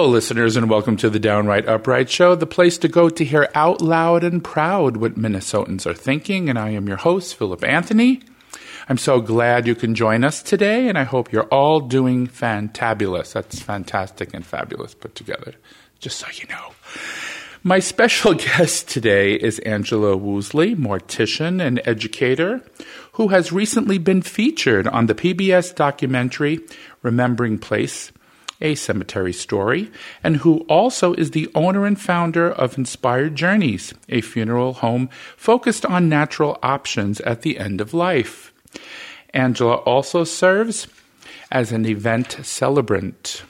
Hello, listeners, and welcome to the Downright Upright Show, the place to go to hear out loud and proud what Minnesotans are thinking. And I am your host, Philip Anthony. I'm so glad you can join us today, and I hope you're all doing fantabulous. That's fantastic and fabulous put together, just so you know. My special guest today is Angela Woosley, mortician and educator, who has recently been featured on the PBS documentary Remembering Place, a cemetery story, and who also is the owner and founder of Inspired Journeys, a funeral home focused on natural options at the end of life. Angela also serves as an event celebrant.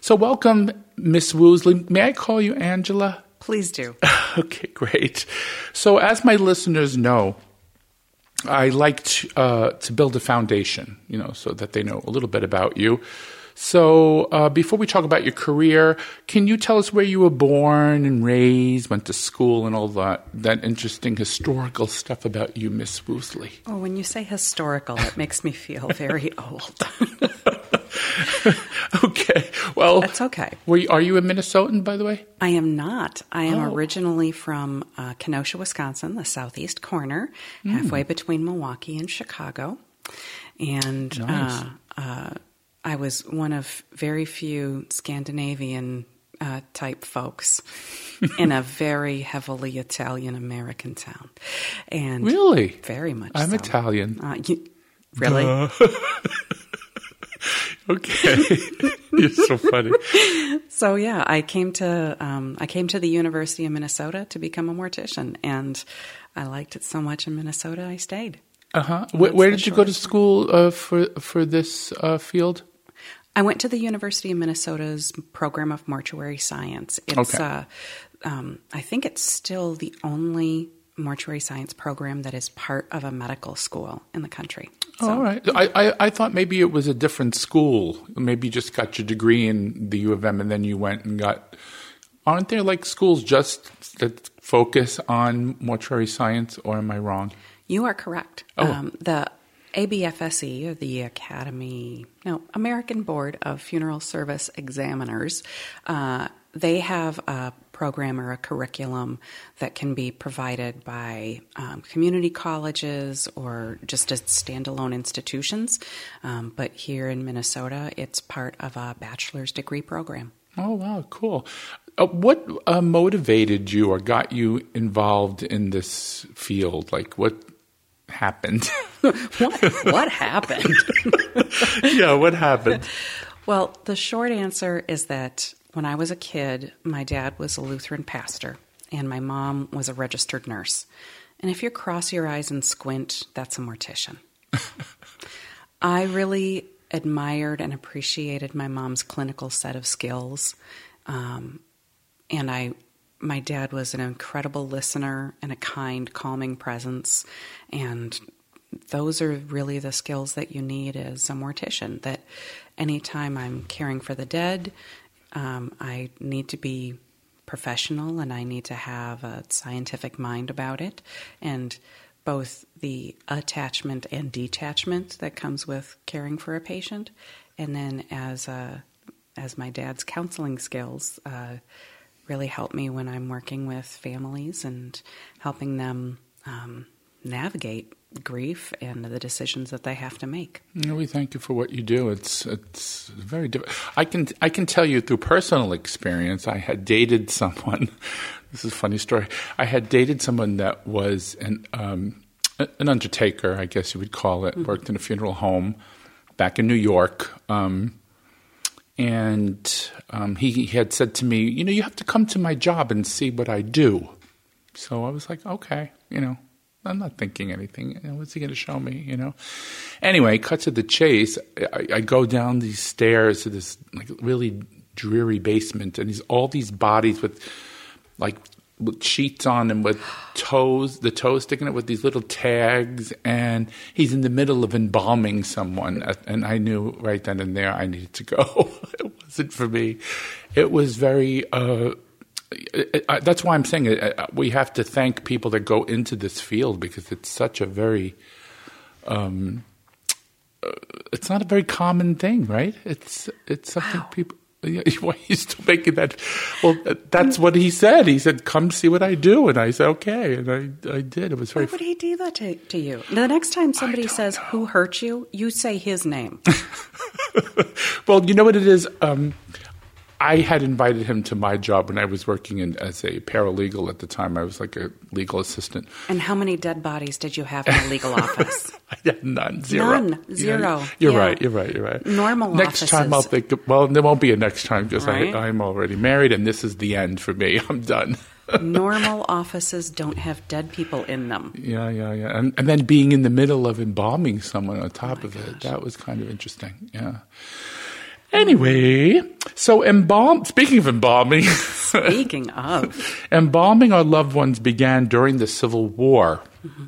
So, welcome, Miss Woosley. May I call you Angela? Please do. okay, great. So, as my listeners know, I like to, uh, to build a foundation, you know, so that they know a little bit about you. So, uh, before we talk about your career, can you tell us where you were born and raised, went to school, and all that that interesting historical stuff about you, Miss Woosley? Oh, when you say historical, it makes me feel very old. okay, well, that's okay. You, are you a Minnesotan, by the way? I am not. I am oh. originally from uh, Kenosha, Wisconsin, the southeast corner, mm. halfway between Milwaukee and Chicago, and. Nice. Uh, uh, I was one of very few Scandinavian uh, type folks in a very heavily Italian American town, and really, very much. I'm so. Italian. Uh, you, really? Uh. okay, you're so funny. So yeah, I came to um, I came to the University of Minnesota to become a mortician, and I liked it so much in Minnesota, I stayed. Uh huh. Where, where did you go to school uh, for for this uh, field? I went to the University of Minnesota's program of mortuary science. It's, okay. uh, um, I think it's still the only mortuary science program that is part of a medical school in the country. So, All right. I, I, I, thought maybe it was a different school. Maybe you just got your degree in the U of M and then you went and got. Aren't there like schools just that focus on mortuary science, or am I wrong? You are correct. Oh. Um, the ABFSE, or the Academy, no, American Board of Funeral Service Examiners, uh, they have a program or a curriculum that can be provided by um, community colleges or just as standalone institutions. Um, but here in Minnesota, it's part of a bachelor's degree program. Oh, wow, cool. Uh, what uh, motivated you or got you involved in this field? Like, what happened? what what happened? yeah, what happened? Well, the short answer is that when I was a kid, my dad was a Lutheran pastor and my mom was a registered nurse. And if you cross your eyes and squint, that's a mortician. I really admired and appreciated my mom's clinical set of skills. Um, and I my dad was an incredible listener and a kind, calming presence. And those are really the skills that you need as a mortician. That anytime I'm caring for the dead, um, I need to be professional and I need to have a scientific mind about it. And both the attachment and detachment that comes with caring for a patient, and then as a, as my dad's counseling skills, uh, really help me when I'm working with families and helping them um, navigate grief and the decisions that they have to make. You know, we thank you for what you do. It's it's very difficult. I can I can tell you through personal experience. I had dated someone. This is a funny story. I had dated someone that was an um, an undertaker, I guess you would call it. Mm-hmm. Worked in a funeral home back in New York. Um, and um, he, he, had said to me, you know, you have to come to my job and see what I do. So I was like, okay, you know, I'm not thinking anything. What's he going to show me? You know. Anyway, cut to the chase. I, I go down these stairs to this like really dreary basement, and he's all these bodies with like sheets on and with toes, the toes sticking out with these little tags, and he's in the middle of embalming someone. And I knew right then and there I needed to go. it wasn't for me. It was very. Uh, it, that's why I'm saying it, uh, we have to thank people that go into this field because it's such a very. Um, uh, it's not a very common thing, right? It's it's something wow. people Why are you still making that? Well, that's what he said. He said, "Come see what I do," and I said, "Okay," and I, I did. It was very. Why would he do that to, to you? The next time somebody says know. "Who hurt you," you say his name. well, you know what it is. Um, I had invited him to my job when I was working in, as a paralegal at the time. I was like a legal assistant. And how many dead bodies did you have in the legal office? I had none, zero. None, zero. you're yeah. right. You're right. You're right. Normal. Next offices. time I'll think. Well, there won't be a next time because right? I'm already married, and this is the end for me. I'm done. Normal offices don't have dead people in them. Yeah, yeah, yeah. And, and then being in the middle of embalming someone on top oh of gosh. it, that was kind of interesting. Yeah. Anyway, so embalm. Speaking of embalming, speaking of embalming our loved ones began during the Civil War. Mm-hmm.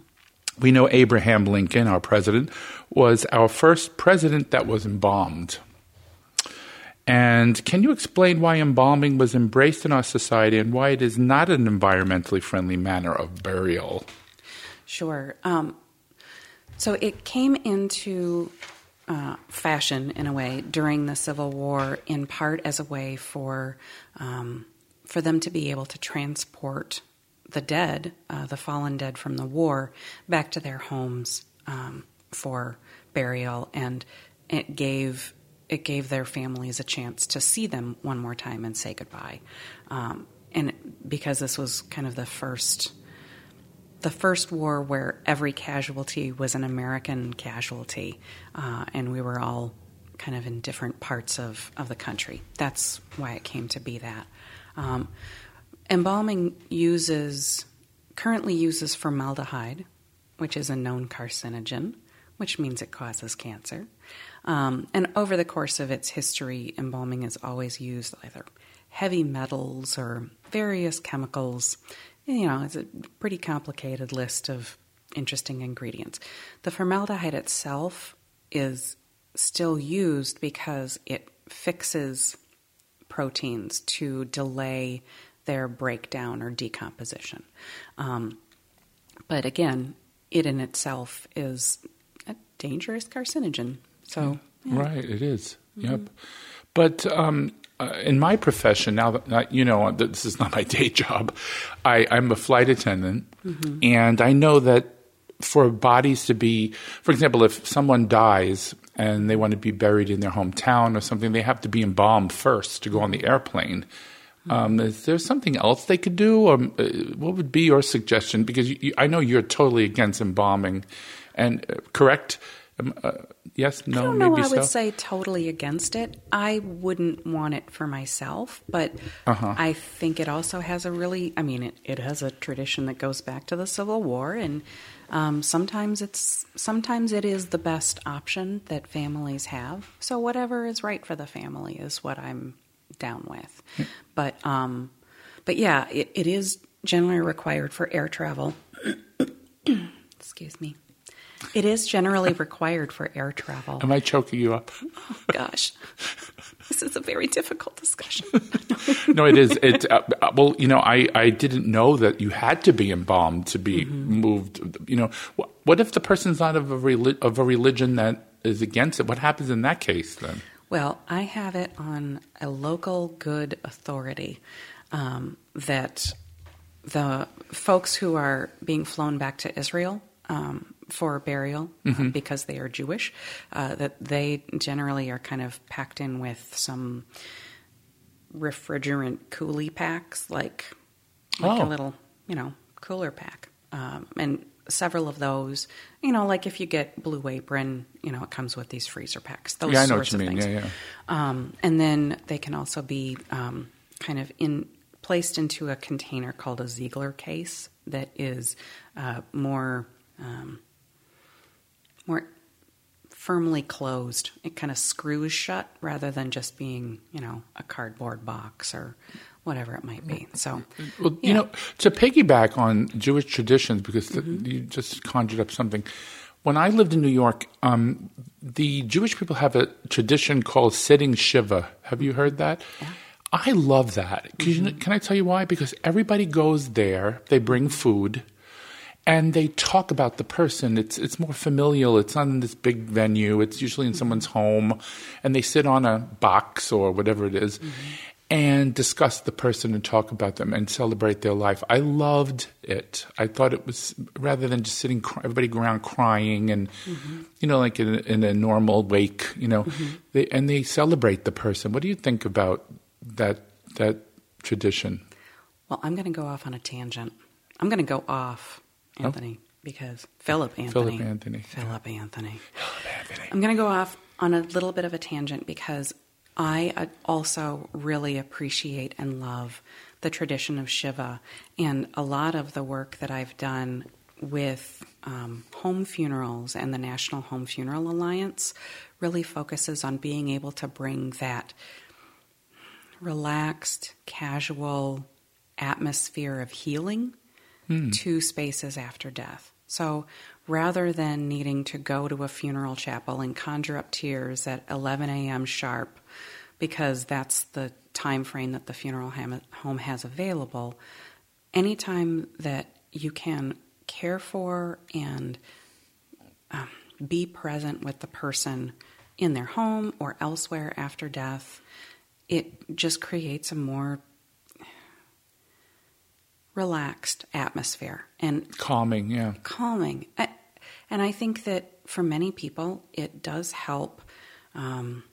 We know Abraham Lincoln, our president, was our first president that was embalmed. And can you explain why embalming was embraced in our society and why it is not an environmentally friendly manner of burial? Sure. Um, so it came into uh, fashion in a way during the Civil War, in part as a way for um, for them to be able to transport the dead, uh, the fallen dead from the war, back to their homes um, for burial, and it gave it gave their families a chance to see them one more time and say goodbye. Um, and because this was kind of the first the first war where every casualty was an American casualty, uh, and we were all kind of in different parts of, of the country. That's why it came to be that. Um, embalming uses currently uses formaldehyde, which is a known carcinogen, which means it causes cancer. Um, and over the course of its history, embalming has always used either heavy metals or various chemicals you know, it's a pretty complicated list of interesting ingredients. The formaldehyde itself is still used because it fixes proteins to delay their breakdown or decomposition. Um, but again, it in itself is a dangerous carcinogen. So, yeah. right, it is. Mm-hmm. Yep. But um, uh, in my profession now that you know this is not my day job I, am a flight attendant mm-hmm. and i know that for bodies to be for example if someone dies and they want to be buried in their hometown or something they have to be embalmed first to go on the airplane mm-hmm. um, is there something else they could do or uh, what would be your suggestion because you, you, i know you're totally against embalming and uh, correct um, uh, yes, no, I don't know. I would so? say totally against it. I wouldn't want it for myself, but uh-huh. I think it also has a really. I mean, it, it has a tradition that goes back to the Civil War, and um, sometimes it's sometimes it is the best option that families have. So whatever is right for the family is what I'm down with. Hmm. But um, but yeah, it, it is generally required for air travel. Excuse me. It is generally required for air travel. Am I choking you up? Oh, gosh. This is a very difficult discussion. no, it is. It uh, well, you know, I, I didn't know that you had to be embalmed to be mm-hmm. moved. You know, what, what if the person's not of a relig- of a religion that is against it? What happens in that case then? Well, I have it on a local good authority um, that the folks who are being flown back to Israel um, for burial uh, mm-hmm. uh, because they are Jewish, uh, that they generally are kind of packed in with some refrigerant coolie packs, like like oh. a little, you know, cooler pack, um, and several of those. You know, like if you get Blue Apron, you know, it comes with these freezer packs. Those yeah, I know what you mean. Things. Yeah, yeah. Um, and then they can also be um, kind of in placed into a container called a Ziegler case that is uh, more um, more firmly closed. It kind of screws shut rather than just being, you know, a cardboard box or whatever it might be. So, well, yeah. you know, to piggyback on Jewish traditions, because mm-hmm. you just conjured up something. When I lived in New York, um, the Jewish people have a tradition called sitting shiva. Have you heard that? Yeah. I love that. Mm-hmm. You know, can I tell you why? Because everybody goes there, they bring food, and they talk about the person. It's it's more familial. It's not in this big venue. It's usually in mm-hmm. someone's home, and they sit on a box or whatever it is, mm-hmm. and discuss the person and talk about them and celebrate their life. I loved it. I thought it was rather than just sitting everybody around crying and mm-hmm. you know like in a, in a normal wake. You know, they, and they celebrate the person. What do you think about that that tradition? Well, I'm going to go off on a tangent. I'm going to go off, Anthony, because Philip Anthony. Philip Anthony. Philip Anthony. Philip Anthony. I'm going to go off on a little bit of a tangent because I uh, also really appreciate and love the tradition of Shiva. And a lot of the work that I've done with um, home funerals and the National Home Funeral Alliance really focuses on being able to bring that relaxed, casual atmosphere of healing to spaces after death. So rather than needing to go to a funeral chapel and conjure up tears at 11 a.m. sharp, because that's the time frame that the funeral home has available, anytime that you can care for and um, be present with the person in their home or elsewhere after death, it just creates a more relaxed atmosphere and Calming, yeah. calming. I- And I think that for many people, it does help um,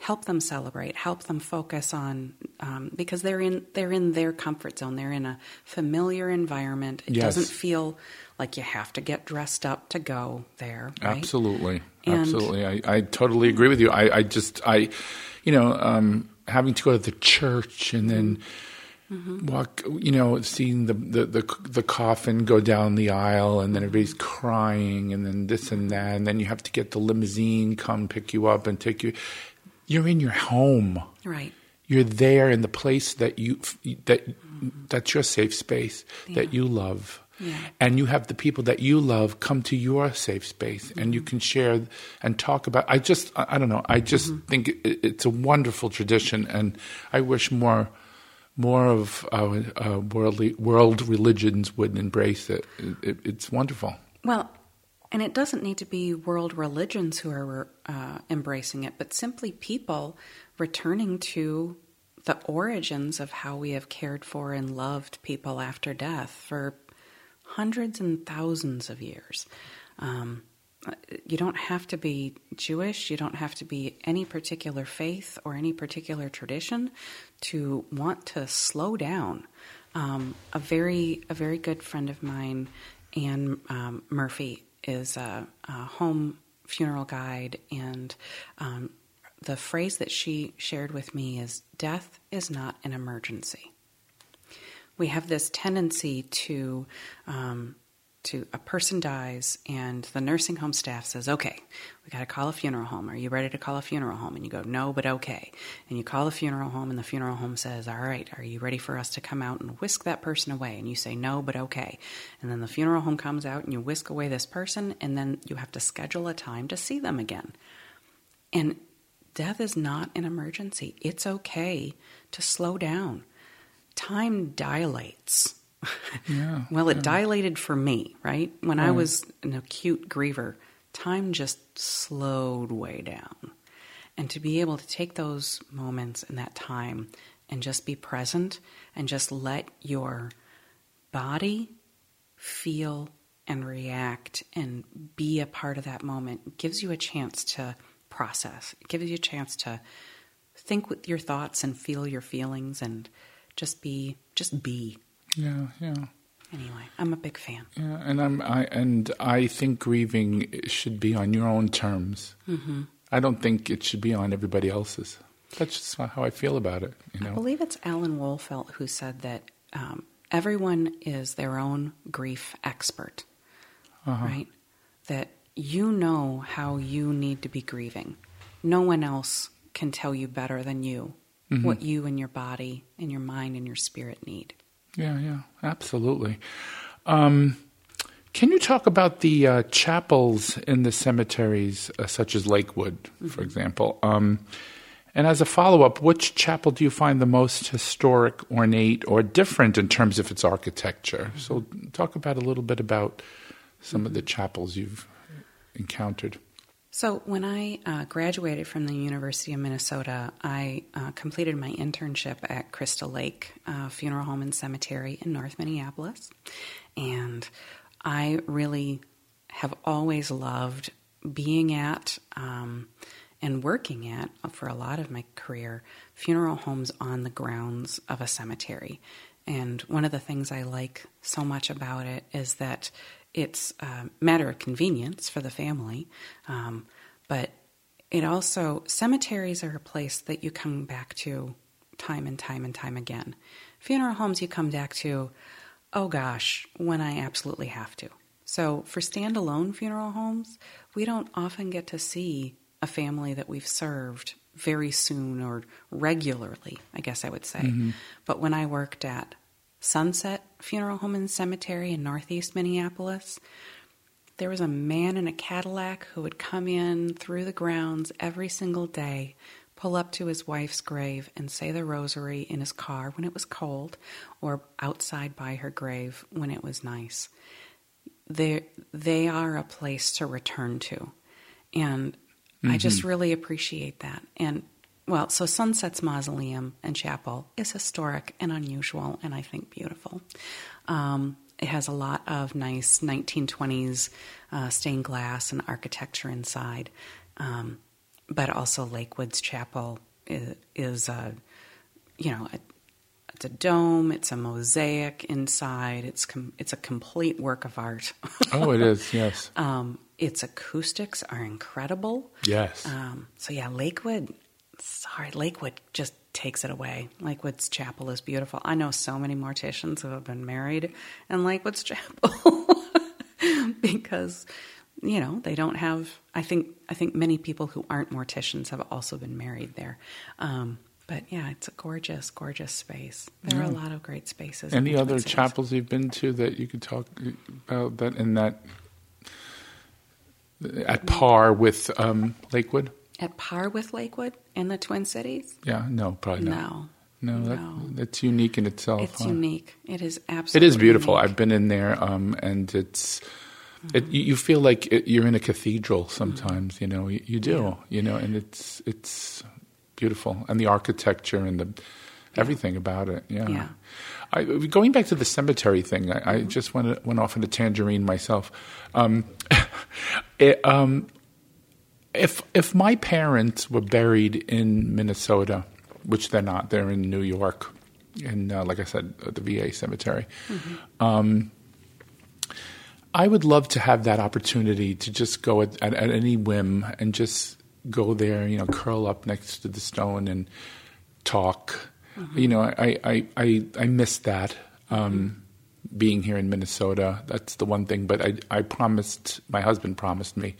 help them celebrate, help them focus on um, because they're in they're in their comfort zone. They're in a familiar environment. It Yes. doesn't feel like you have to get dressed up to go there. Right? Absolutely, And- absolutely. I, I totally agree with you. I, I just, I, you know, um, having to go to the church and then Mm-hmm. Walk, you know, seeing the, the the the coffin go down the aisle, and then everybody's crying, and then this and that, and then you have to get the limousine come pick you up and take you. You're in your home. Right. You're there in the place that you that that's your safe space that you love. Yeah. And you have the people that you love come to your safe space, and Mm-hmm. you can share and talk about. I just, I, I don't know. I just Mm-hmm. think it's a wonderful tradition, and I wish more, more of our uh, worldly world religions would embrace it. It, it. It's wonderful. Well, and it doesn't need to be world religions who are uh, embracing it, but simply people returning to the origins of how we have cared for and loved people after death for hundreds and thousands of years. Um, you don't have to be Jewish, you don't have to be any particular faith or any particular tradition to want to slow down. Um, a very a very good friend of mine, Anne um, Murphy, is a, a home funeral guide, and um, the phrase that she shared with me is "Death is not an emergency." we have this tendency to um, to a person dies and the nursing home staff says okay we got to call a funeral home. Are you ready to call a funeral home? And you go no but okay. And you call the funeral home and the funeral home says all right are you ready for us to come out and whisk that person away? And you say no but okay. And then the funeral home comes out and you whisk away this person and then you have to schedule a time to see them again. And death is not an emergency. It's okay to slow down. Time dilates. Yeah. well, it dilated for me, right? When I was an acute griever, time just slowed way down. And to be able to take those moments and that time and just be present and just let your body feel and react and be a part of that moment gives you a chance to process. It gives you a chance to think with your thoughts and feel your feelings and just be just be. Yeah, yeah. Anyway, I'm a big fan. Yeah, and I'm I and I think grieving should be on your own terms. Mm-hmm. I don't think it should be on everybody else's. That's just how I feel about it. You know? I believe it's Alan Wolfelt who said that um, everyone is their own grief expert, right? That you know how you need to be grieving. No one else can tell you better than you what you and your body and your mind and your spirit need. Yeah, yeah, absolutely. Um, can you talk about the uh, chapels in the cemeteries, uh, such as Lakewood, for example, um, And as a follow up, which chapel do you find the most historic, ornate, or different in terms of its architecture? So, talk about a little bit about some of the chapels you've encountered. So, when I uh, graduated from the University of Minnesota, I uh, completed my internship at Crystal Lake uh, Funeral Home and Cemetery in North Minneapolis. And I really have always loved being at um, and working at, for a lot of my career, funeral homes on the grounds of a cemetery. And one of the things I like so much about it is that it's a matter of convenience for the family, um, but it also, cemeteries are a place that you come back to time and time and time again. Funeral homes you come back to, oh gosh, when I absolutely have to. So for standalone funeral homes, we don't often get to see a family that we've served very soon or regularly, I guess I would say. Mm-hmm. But when I worked at Sunset Funeral Home and Cemetery in Northeast Minneapolis, there was a man in a Cadillac who would come in through the grounds every single day, pull up to his wife's grave, and say the rosary in his car when it was cold or outside by her grave when it was nice. They they are a place to return to, and mm-hmm. I just really appreciate that. And well, so Sunset's Mausoleum and Chapel is historic and unusual, and I think beautiful. Um, it has a lot of nice 1920s uh, stained glass and architecture inside, um, but also Lakewood's Chapel is, is a, you know, a, it's a dome. It's a mosaic inside. It's com- it's a complete work of art. oh, it is. Yes. Um, its acoustics are incredible. Yes. Um, so yeah, Lakewood. Sorry, Lakewood just takes it away. Lakewood's chapel is beautiful. I know so many morticians who have been married in Lakewood's chapel because you know they don't have. I think I think many people who aren't morticians have also been married there. Um, but yeah, it's a gorgeous, gorgeous space. There yeah. are a lot of great spaces. Any other chapels you've been to that you could talk about that in that at par with um, Lakewood? At par with Lakewood in the Twin Cities? Yeah, no, probably not. No. No, that, no. that's unique in itself. It's huh? unique. It is absolutely. It is beautiful. Unique. I've been in there, um, and it's. Mm-hmm. It, you feel like it, you're in a cathedral sometimes. Mm-hmm. You know, you, you do. Yeah. You know, and it's it's beautiful, and the architecture and the everything about it. Yeah. yeah. I, going back to the cemetery thing, I, I just went went off in a tangerine myself. Um, it, um, if if my parents were buried in Minnesota, which they're not, they're in New York, and uh, like I said, at the VA cemetery. Mm-hmm. Um, I would love to have that opportunity to just go at, at, at any whim and just go there, you know, curl up next to the stone and talk. Mm-hmm. You know, I, I, I, I miss that. Um, being here in Minnesota, that's the one thing. But I, I promised, my husband promised me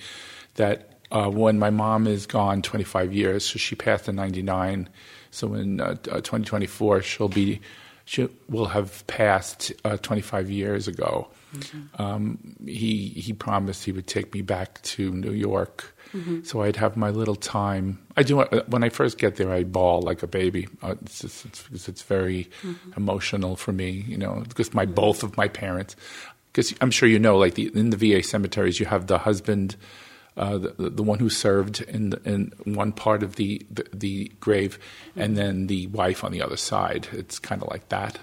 that uh, when my mom is gone 25 years, so she passed in 99. So in uh, 2024, she'll be, she will have passed uh, 25 years ago. Mm-hmm. Um, he he promised he would take me back to New York Mm-hmm. So I'd have my little time. I do uh, when I first get there. I bawl like a baby. Uh, it's, just, it's, it's very mm-hmm. emotional for me, you know, because my both of my parents. Because I'm sure you know, like the, in the VA cemeteries, you have the husband, uh, the, the one who served in in one part of the the, the grave, mm-hmm. and then the wife on the other side. It's kind of like that.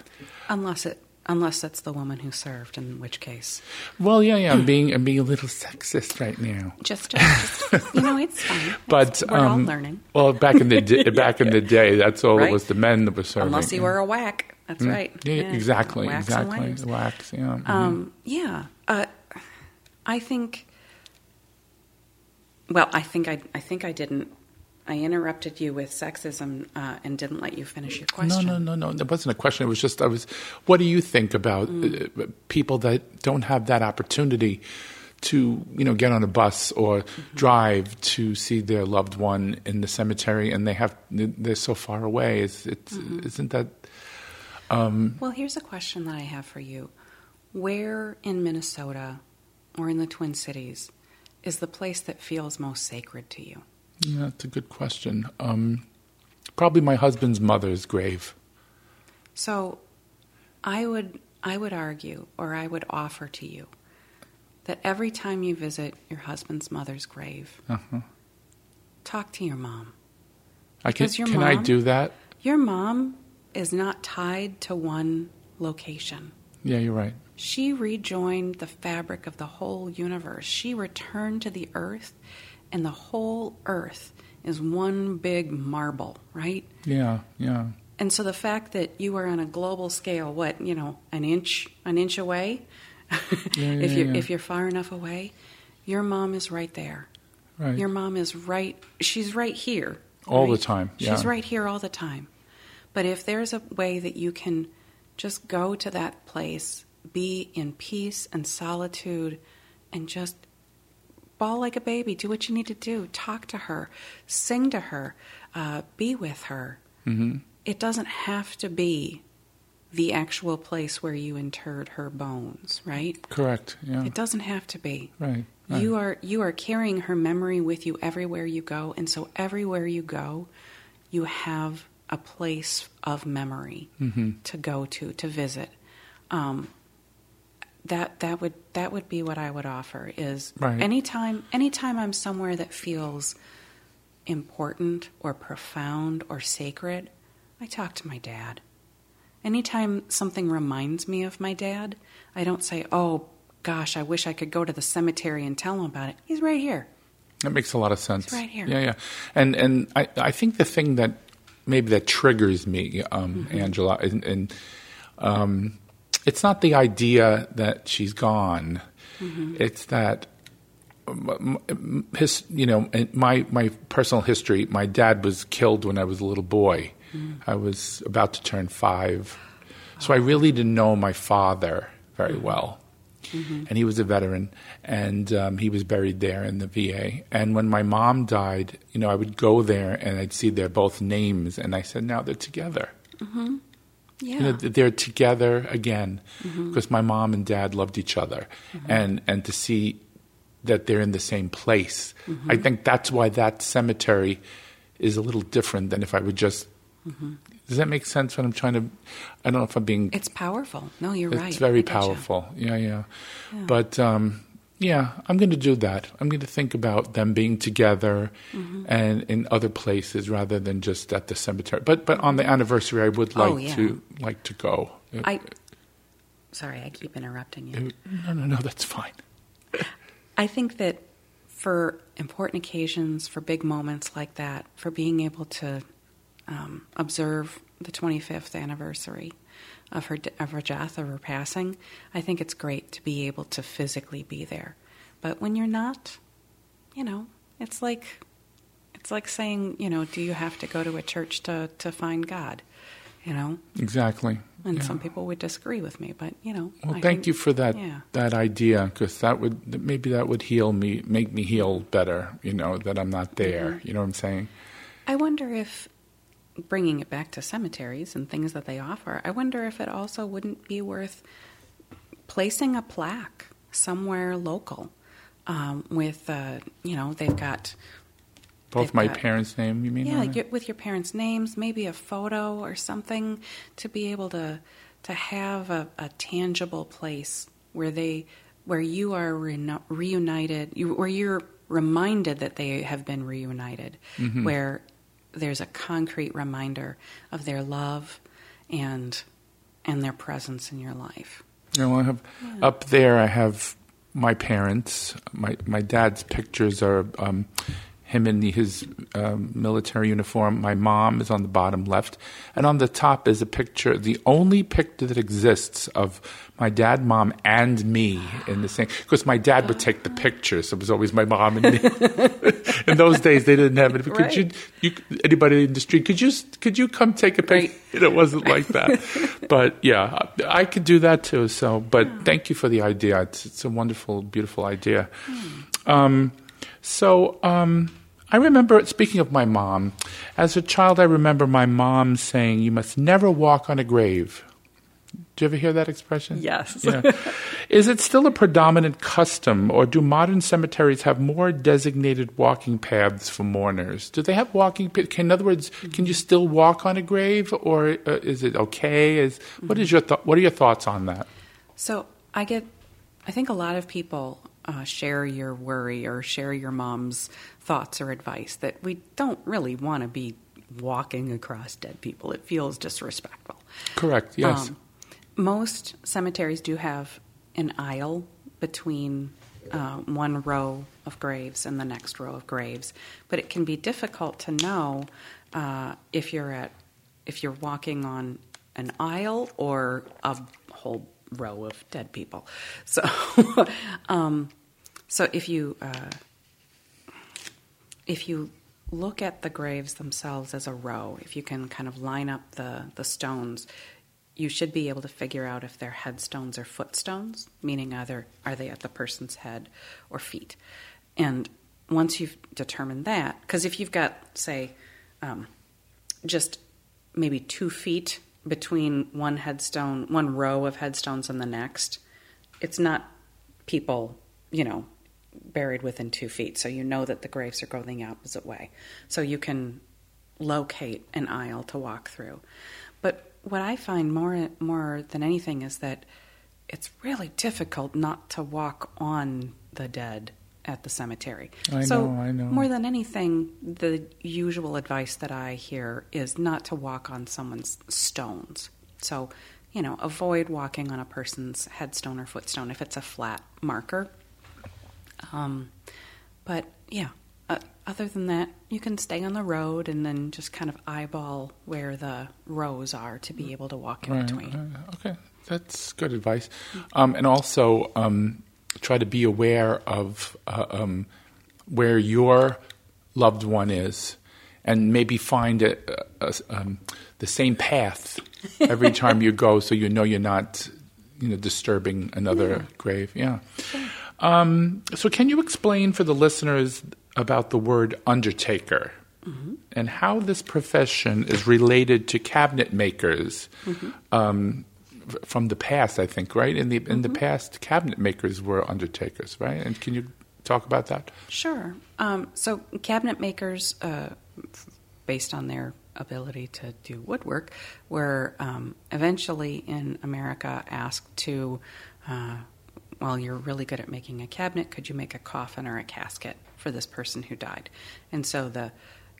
Unless it Unless that's the woman who served, in which case. Well, yeah, yeah. I'm being I'm being a little sexist right now. Just, just you know, it's fine. but we're um, all learning. Well, back in the di- back in the day, that's all right? it was the men that were serving. Unless you were a WAC. That's mm. right. Yeah, yeah, exactly, WACs exactly. WACs. Yeah. Mm-hmm. Um, yeah. Uh, I think. Well, I think I I think I didn't I interrupted you with sexism uh, and didn't let you finish your question. No, no, no, no. It wasn't a question. It was just I was. What do you think about mm. people that don't have that opportunity to, you know, get on a bus or mm-hmm. drive to see their loved one in the cemetery, and they have they're so far away? Is it mm-hmm. isn't that? Um, well, here's a question that I have for you: Where in Minnesota or in the Twin Cities is the place that feels most sacred to you? Yeah, that's a good question. Um, probably my husband's mother's grave. So, I would I would argue, or I would offer to you, that every time you visit your husband's mother's grave, Uh-huh. talk to your mom. I can, your can I do that? Your mom is not tied to one location. Yeah, you're right. She rejoined the fabric of the whole universe. She returned to the earth, and the whole earth is one big marble, right? Yeah, yeah. And so the fact that you are on a global scale, what, you know, an inch an inch away, Yeah, if you're yeah. if you're far enough away, your mom is right there. Right. Your mom is right she's right here. All the right? time, She's right here all the time. But if there's a way that you can just go to that place, be in peace and solitude and just bawl like a baby, do what you need to do, talk to her, sing to her, uh, be with her. hmm It doesn't have to be the actual place where you interred her bones, right? Correct. Yeah. It doesn't have to be. Right. right. You are you are carrying her memory with you everywhere you go, and so everywhere you go, you have a place of memory Mhm. to go to to visit. Um, that that would that would be what I would offer is Right. anytime anytime I'm somewhere that feels important or profound or sacred, I talk to my dad. Anytime something reminds me of my dad, I don't say, "Oh gosh, I wish I could go to the cemetery and tell him about it." He's right here. That makes a lot of sense. It's right here. Yeah, yeah. And and I, I think the thing that maybe that triggers me, um, Mm-hmm. Angela, and, and um, it's not the idea that she's gone. Mm-hmm. It's that his, you know, my my personal history. My dad was killed when I was a little boy. Mm. I was about to turn five, so I really didn't know my father very Mm-hmm. and he was a veteran, and um, he was buried there in the VA. And when my mom died, you know, I would go there and I'd see their both names, and I said, now they're together. Yeah. You know, they're together again mm-hmm. because my mom and dad loved each other, mm-hmm. and and to see that they're in the same place, I think that's why that cemetery is a little different than if I would just. Does that make sense? When I'm trying to, I don't know if I'm being it's powerful. No, you're it's right. It's very I powerful. Yeah, yeah. But um, yeah, I'm going to do that. I'm going to think about them being together Mm-hmm. and in other places rather than just at the cemetery. But but on the anniversary, I would like Oh, yeah. to like to go. I sorry, I keep interrupting you. no, no, no, that's fine. I think that for important occasions, for big moments like that, for being able to um, observe the 25th anniversary of her of her death, of her passing, I think it's great to be able to physically be there. But when you're not, you know, it's like it's like saying, you know, do you have to go to a church to to find God? You know, Exactly. and Yeah. some people would disagree with me, but you know, Well, I thank you for that Yeah. that idea because that would maybe that would heal me, make me heal better. You know that I'm not there. Mm-hmm. You know what I'm saying? I wonder if, bringing it back to cemeteries and things that they offer, I wonder if it also wouldn't be worth placing a plaque somewhere local um, with, uh, you know, they've got, Both They've my got- parents' name. You mean? yeah, your, with your parents' names, maybe a photo or something to be able to to have a, a tangible place where they where you are reno- reunited, you, where you're reminded that they have been reunited, Mm-hmm. where there's a concrete reminder of their love and and their presence in your life. You know, I have up there. I have my parents. My my dad's pictures are um, him in his um, military uniform. My mom is on the bottom left, and on the top is a picture. The only picture that exists of my dad, mom, and me in the same. Because my dad would take the pictures. So it was always my mom and me. in those days, they didn't have it. Could Right. you, you, anybody in the street, could you could you come take a picture? Right. It wasn't like that. but yeah, I I could do that too. So, but thank you for the idea. It's, it's a wonderful, beautiful idea. Um, so, um, I remember, speaking of my mom, as a child, I remember my mom saying, You must never walk on a grave. Do you ever hear that expression? Yes. Yeah. Is it still a predominant custom, or do modern cemeteries have more designated walking paths for mourners? Do they have walking? Can, in other words, can you still walk on a grave, or uh, is it okay? Is what is your th- what are your thoughts on that? So I get, I think a lot of people uh, share your worry or share your mom's thoughts or advice that we don't really want to be walking across dead people. It feels disrespectful. Correct. Yes. Um, most cemeteries do have an aisle between uh, one row of graves and the next row of graves, but it can be difficult to know uh, if you're at if you're walking on an aisle or a whole row of dead people. So, um, so if you uh, if you look at the graves themselves as a row, if you can kind of line up the the stones, you should be able to figure out if they're headstones or footstones, meaning either are they at the person's head or feet. And once you've determined that, because if you've got, say, um, just maybe two feet between one headstone, one row of headstones and the next, it's not people, you know, buried within two feet. So you know that the graves are going the opposite way. So you can locate an aisle to walk through. But what I find more more than anything is that it's really difficult not to walk on the dead at the cemetery. I so know, I know. More than anything, the usual advice that I hear is not to walk on someone's stones. So, you know, avoid walking on a person's headstone or footstone if it's a flat marker. Um, but yeah, uh, other than that, you can stay on the road and then just kind of eyeball where the rows are to be able to walk in right, between. okay, that's good advice. Um, and also, um, try to be aware of uh, um, where your loved one is, and maybe find a, a, a, um, the same path every time you go, so you know you're not, you know, disturbing another yeah. grave. Yeah. Sure. Um, so, can you explain for the listeners about the word undertaker mm-hmm. and how this profession is related to cabinet makers? Mm-hmm. Um, from the past, I think, right? In the in the mm-hmm. past, cabinet makers were undertakers, right? And can you talk about that? Sure. Um, so cabinet makers, uh, based on their ability to do woodwork, were um, eventually in America asked to. Uh, well, you're really good at making a cabinet. Could you make a coffin or a casket for this person who died? And so the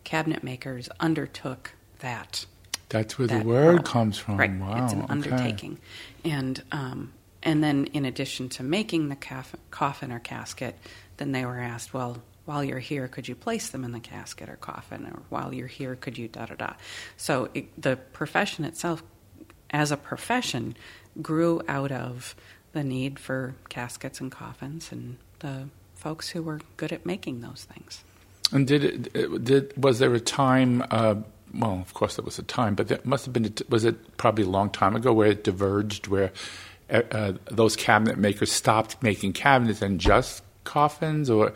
cabinet makers undertook that that's where that the word comes from. Right. Wow. It's an okay. undertaking. And um, and then in addition to making the caf- coffin or casket, then they were asked, well, while you're here, could you place them in the casket or coffin? Or while you're here, could you da da da? So it, the profession itself, as a profession, grew out of the need for caskets and coffins and the folks who were good at making those things. And did it, did was there a time uh, well, of course, there was a time, but there must have been, was it probably a long time ago where it diverged, where uh, uh, those cabinet makers stopped making cabinets and just coffins, or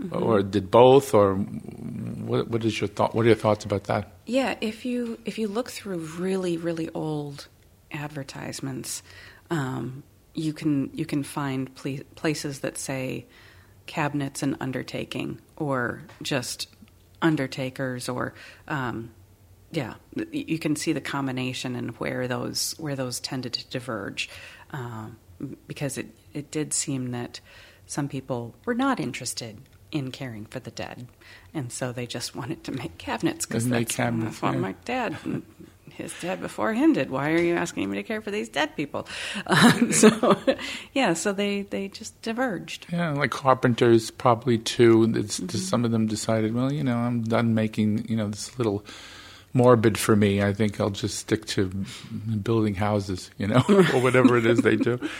mm-hmm. or did both, or what, what is your thought? What are your thoughts about that? Yeah, if you if you look through really really old advertisements, um, you can you can find places that say cabinets and undertaking, or just undertakers, or um, yeah, you can see the combination and where those where those tended to diverge, um, because it it did seem that some people were not interested in caring for the dead, and so they just wanted to make cabinets because that's, cabinets, that's what yeah. my dad. His dad before him did. Why are you asking me to care for these dead people? Um, so, yeah, so they, they just diverged. Yeah, like carpenters probably too. Mm-hmm. Some of them decided, well, you know, I'm done making you know this little morbid for me. I think I'll just stick to building houses, you know, or whatever it is they do.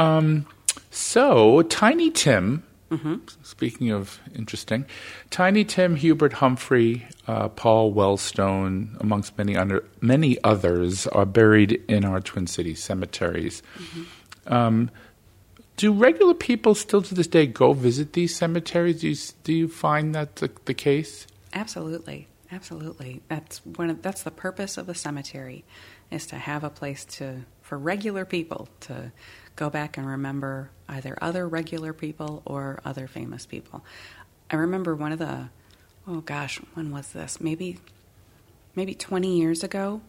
Um, so, Tiny Tim, mm-hmm. speaking of interesting, Tiny Tim, Hubert Humphrey, uh, Paul Wellstone, amongst many, under, many others, are buried in our Twin Cities cemeteries. Mm-hmm. Um, do regular people still to this day go visit these cemeteries? Do you, do you find that the, the case? Absolutely. absolutely. That's one. Of, that's the purpose of the cemetery, is to have a place to for regular people to go back and remember either other regular people or other famous people. I remember one of the, oh gosh, when was this? Maybe, maybe 20 years ago.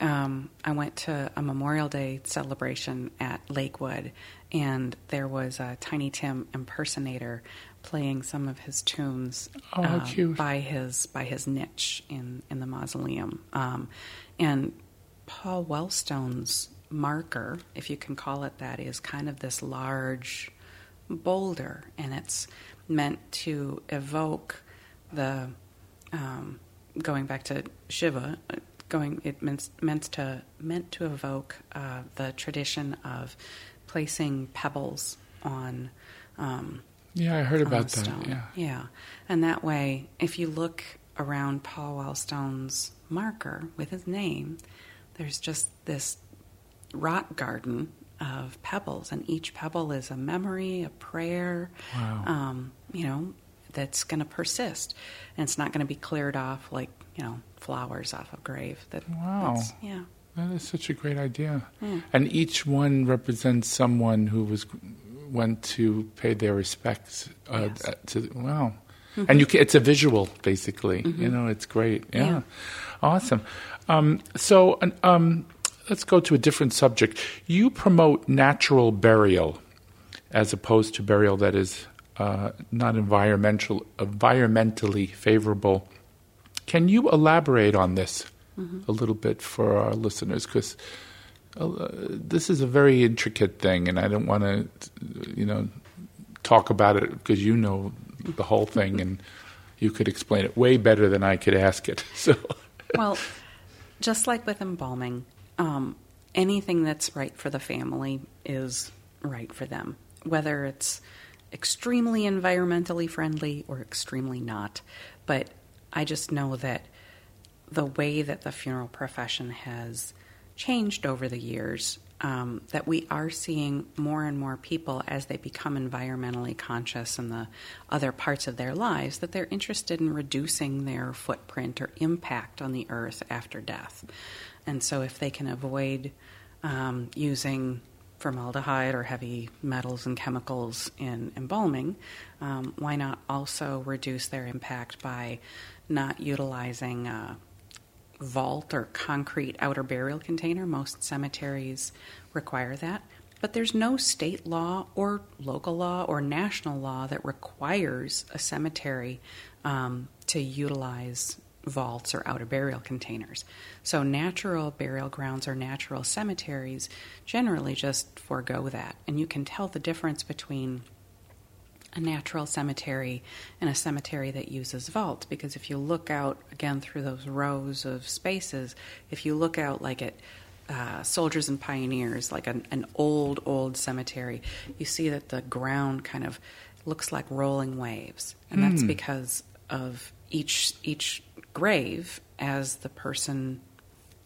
Um, I went to a Memorial Day celebration at Lakewood, and there was a Tiny Tim impersonator playing some of his tunes oh, uh, by his by his niche in in the mausoleum. Um, and Paul Wellstone's marker, if you can call it that, is kind of this large boulder, and it's meant to evoke the um, going back to Shiva. Going, it meant meant to meant to evoke uh, the tradition of placing pebbles on. Um, yeah, I heard about that. Stone. Yeah, yeah, and that way, if you look around Paul Wellstone's marker with his name, there's just this rock garden of pebbles, and each pebble is a memory, a prayer, wow. um, you know, that's going to persist, and it's not going to be cleared off like you know flowers off a grave. That wow, yeah, that is such a great idea. Yeah. And each one represents someone who was went to pay their respects uh, yes. to wow. Mm-hmm. And you can, it's a visual, basically. Mm-hmm. You know, it's great. Yeah, yeah. awesome. Um, so, um, let's go to a different subject. You promote natural burial as opposed to burial that is uh, not environmental, environmentally favorable. Can you elaborate on this mm-hmm. a little bit for our listeners? Because uh, this is a very intricate thing, and I don't want to, you know, talk about it because you know the whole thing, and you could explain it way better than I could ask it. So, well, just like with embalming, um, anything that's right for the family is right for them, whether it's extremely environmentally friendly or extremely not. But I just know that the way that the funeral profession has changed over the years, um, that we are seeing more and more people as they become environmentally conscious in the other parts of their lives, that they're interested in reducing their footprint or impact on the earth after death. And so, if they can avoid um, using formaldehyde or heavy metals and chemicals in embalming, um, why not also reduce their impact by not utilizing a vault or concrete outer burial container? Most cemeteries require that. But there's no state law or local law or national law that requires a cemetery um, to utilize vaults or outer burial containers. So, natural burial grounds or natural cemeteries generally just forego that. And you can tell the difference between a natural cemetery and a cemetery that uses vaults because if you look out again through those rows of spaces, if you look out like at uh, soldiers and pioneers, like an, an old, old cemetery, you see that the ground kind of looks like rolling waves, and that's hmm. because of each each grave as the person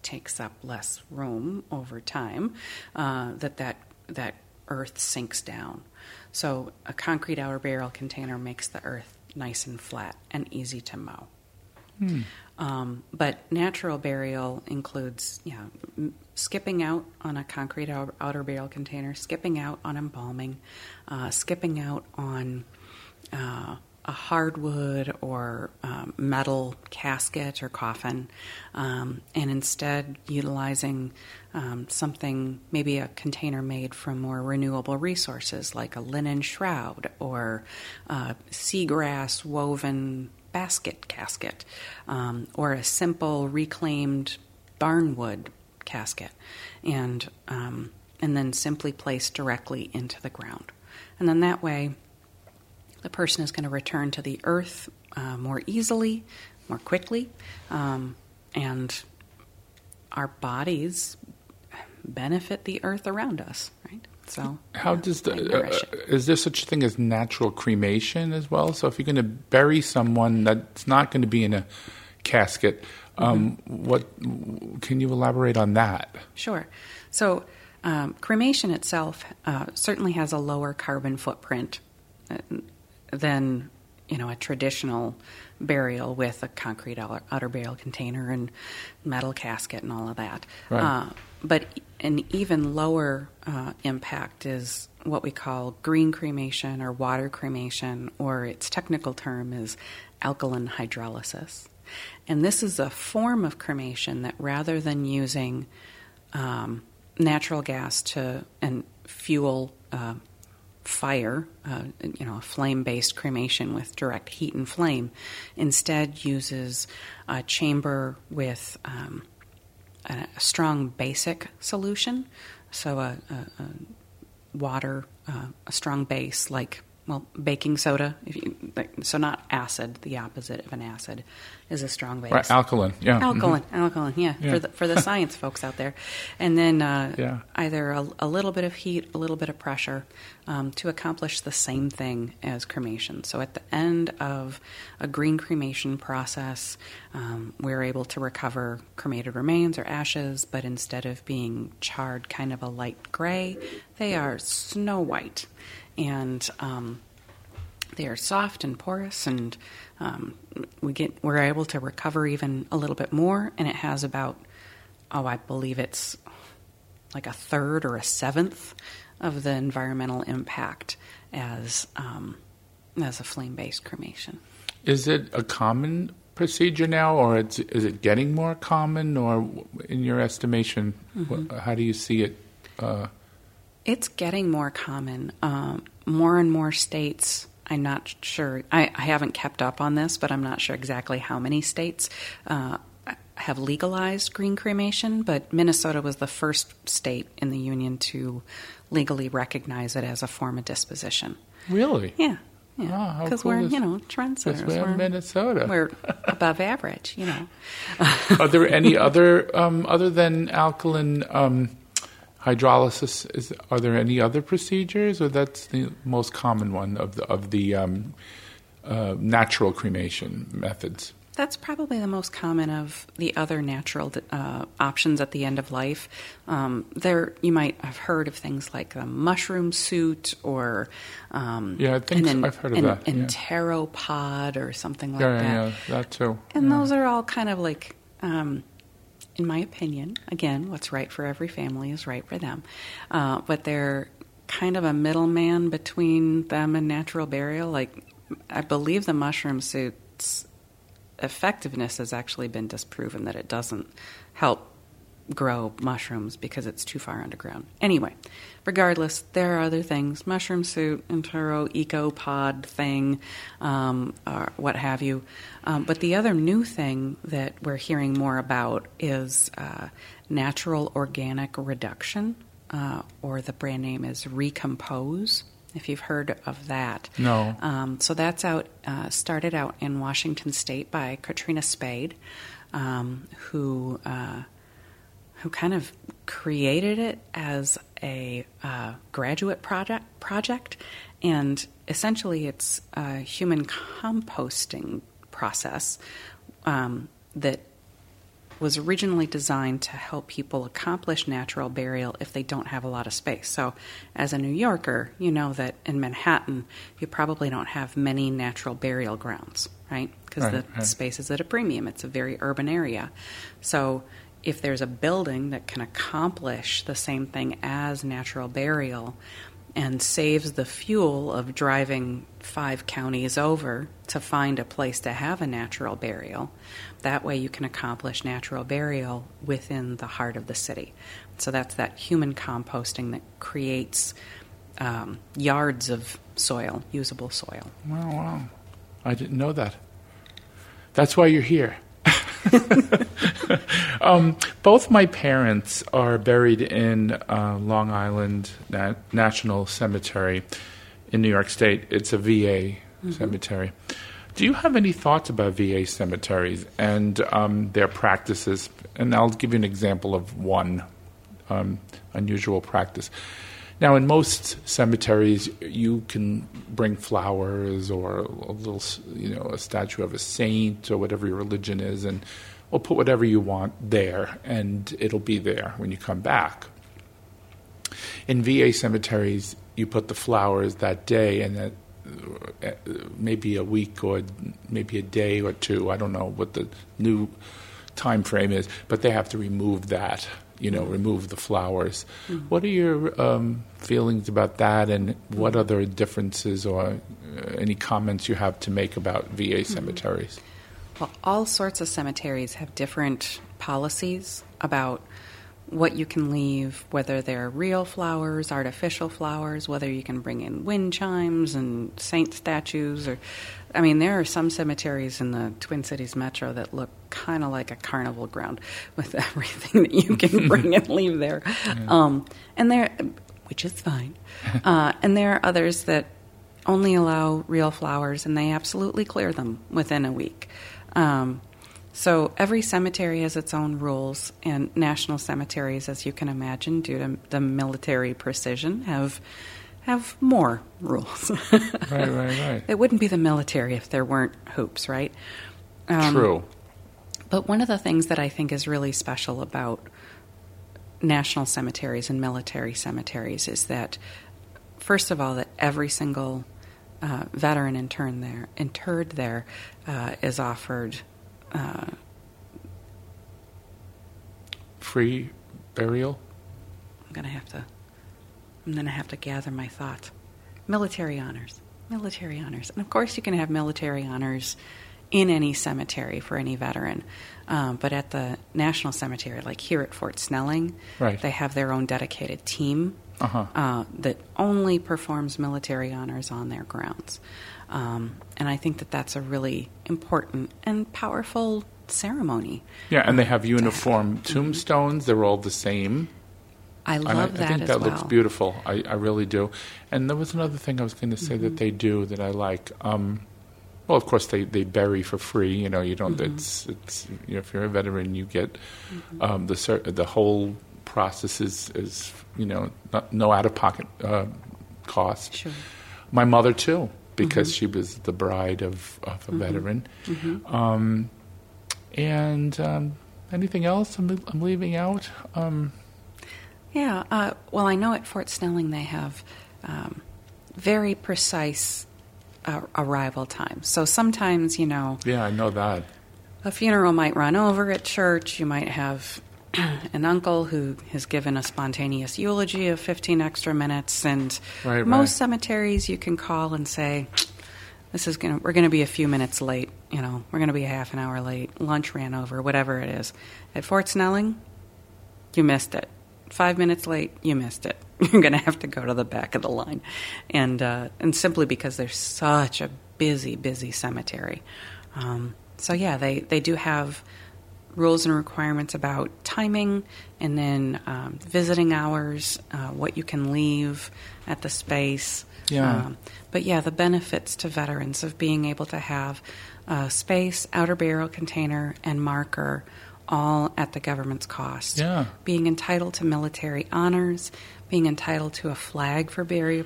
takes up less room over time, uh, that, that that earth sinks down. So a concrete outer burial container makes the earth nice and flat and easy to mow. Hmm. Um, but natural burial includes, yeah, m- skipping out on a concrete outer, outer burial container, skipping out on embalming, uh, skipping out on uh, a hardwood or um, metal casket or coffin, um, and instead utilizing um, something, maybe a container made from more renewable resources like a linen shroud or a seagrass woven basket casket, um, or a simple reclaimed barnwood casket, and um, and then simply placed directly into the ground, and then that way the person is going to return to the earth uh, more easily, more quickly, um, and our bodies benefit the earth around us, right? So, how yeah, does the uh, is there such a thing as natural cremation as well? So, if you're going to bury someone that's not going to be in a casket, um, mm-hmm. what can you elaborate on that? Sure. So, um, cremation itself uh, certainly has a lower carbon footprint uh, than you know a traditional burial with a concrete outer, outer burial container and metal casket and all of that. Right. Uh, but an even lower uh, impact is what we call green cremation or water cremation, or its technical term is alkaline hydrolysis. And this is a form of cremation that rather than using um, natural gas to and fuel uh, fire, uh, you know, a flame based cremation with direct heat and flame, instead uses a chamber with um, a, a, strong basic solution. So, a, a, a water, uh, a strong base like well, baking soda. You, so not acid. The opposite of an acid is a strong base. Right, alkaline. Yeah, alkaline, mm-hmm. alkaline. Yeah, yeah, for the for the science folks out there, and then uh, yeah. either a, a, little bit of heat, a little bit of pressure, um, to accomplish the same thing as cremation. So at the end of a green cremation process, um, we're able to recover cremated remains or ashes, but instead of being charred, kind of a light gray, they are snow white and um, they are soft and porous, and um, we get we're able to recover even a little bit more. And it has about oh, I believe it's like a third or a seventh of the environmental impact as um, as a flame based cremation. Is it a common procedure now, or is it getting more common, or in your estimation, mm-hmm. how do you see it? Uh, it's getting more common. Um, more and more states. I'm not sure. I, I, haven't kept up on this, but I'm not sure exactly how many states uh, have legalized green cremation. But Minnesota was the first state in the union to legally recognize it as a form of disposition. Really? Yeah. Yeah, because cool we're is, you know trendsetters. We're, we're Minnesota. We're above average, you know. Are there any other um, other than alkaline um, hydrolysis is are there any other procedures or that's the most common one of the of the um, uh, natural cremation methods that's probably the most common of the other natural uh, options at the end of life. Um, there, you might have heard of things like the mushroom suit, or um, yeah, I think an, I've heard of an, that. An enteropod or something like yeah, that. Yeah, that too. And yeah. those are all kind of like um, in my opinion, again, what's right for every family is right for them. Uh, but they're kind of a middleman between them and natural burial. Like, I believe the mushroom suit's effectiveness has actually been disproven that it doesn't help grow mushrooms because it's too far underground. Anyway, regardless, there are other things mushroom suit, Entero, eco pod thing, um, or what have you. Um, but the other new thing that we're hearing more about is uh, natural organic reduction, uh, or the brand name is Recompose. If you've heard of that, no. Um, so that's out. Uh, started out in Washington State by Katrina Spade, um, who uh, who kind of created it as a uh, graduate project project, and essentially it's a human composting process um, that was originally designed to help people accomplish natural burial if they don't have a lot of space. So, as a New Yorker, you know that in Manhattan, you probably don't have many natural burial grounds, right? Because right, the right. space is at a premium. It's a very urban area. So, if there's a building that can accomplish the same thing as natural burial and saves the fuel of driving five counties over to find a place to have a natural burial, that way you can accomplish natural burial within the heart of the city. So that's that human composting that creates um, yards of soil, usable soil. Wow, wow. I didn't know that. That's why you're here. um, both my parents are buried in uh, Long Island Nat- National Cemetery in New York State. It's a VA mm-hmm. cemetery. Do you have any thoughts about VA cemeteries and um, their practices? And I'll give you an example of one um, unusual practice. Now, in most cemeteries, you can bring flowers or a little, you know, a statue of a saint or whatever your religion is, and we'll put whatever you want there, and it'll be there when you come back. In VA cemeteries, you put the flowers that day, and that uh, maybe a week or maybe a day or two. I don't know what the new time frame is, but they have to remove that. You know, remove the flowers. Mm-hmm. What are your um, feelings about that, and what other differences or uh, any comments you have to make about VA cemeteries? Well, all sorts of cemeteries have different policies about what you can leave, whether they're real flowers, artificial flowers, whether you can bring in wind chimes and saint statues or I mean there are some cemeteries in the Twin Cities metro that look kind of like a carnival ground with everything that you can bring and leave there. Um, and there which is fine. Uh, and there are others that only allow real flowers and they absolutely clear them within a week. Um, so every cemetery has its own rules, and national cemeteries, as you can imagine, due to the military precision, have have more rules. right, right, right. It wouldn't be the military if there weren't hoops, right? Um, True. But one of the things that I think is really special about national cemeteries and military cemeteries is that, first of all, that every single uh, veteran intern there, interred there, uh, is offered uh, Free burial. I'm gonna have to. I'm gonna have to gather my thoughts. Military honors, military honors, and of course you can have military honors in any cemetery for any veteran. Um, but at the National Cemetery, like here at Fort Snelling, Right. they have their own dedicated team Uh-huh. uh, that only performs military honors on their grounds. Um, and I think that that's a really important and powerful ceremony. Yeah, and they have to uniform tombstones. They're all the same. I love I, that I think that well. looks beautiful. I, I really do. And there was another thing I was going to say Mm-hmm. that they do that I like. Um, well, of course, they, they bury for free. You know, you don't. Mm-hmm. It's it's. You know, if you're a veteran, you get um, the the whole process is is you know not, no out of pocket uh, cost. Sure. My mother too, because Mm-hmm. she was the bride of, of a veteran. Um, and um, anything else I'm, I'm leaving out? Um, Yeah, uh, well, I know at Fort Snelling they have um, very precise uh, arrival times. So sometimes, you know, yeah, I know that. a funeral might run over at church. You might have an uncle who has given a spontaneous eulogy of 15 extra minutes, and Right, most right. cemeteries you can call and say, "This is gonna we're gonna be a few minutes late. You know, we're gonna be a half an hour late. Lunch ran over, whatever it is." At Fort Snelling, you missed it. Five minutes late, you missed it. You're going to have to go to the back of the line, and uh, and simply because there's such a busy, busy cemetery. Um, so yeah, they they do have rules and requirements about timing, and then um, visiting hours, uh, what you can leave at the space. Yeah. Um, but yeah, the benefits to veterans of being able to have uh, space, outer burial container, and marker all at the government's cost. Yeah. Being entitled to military honors, being entitled to a flag for burial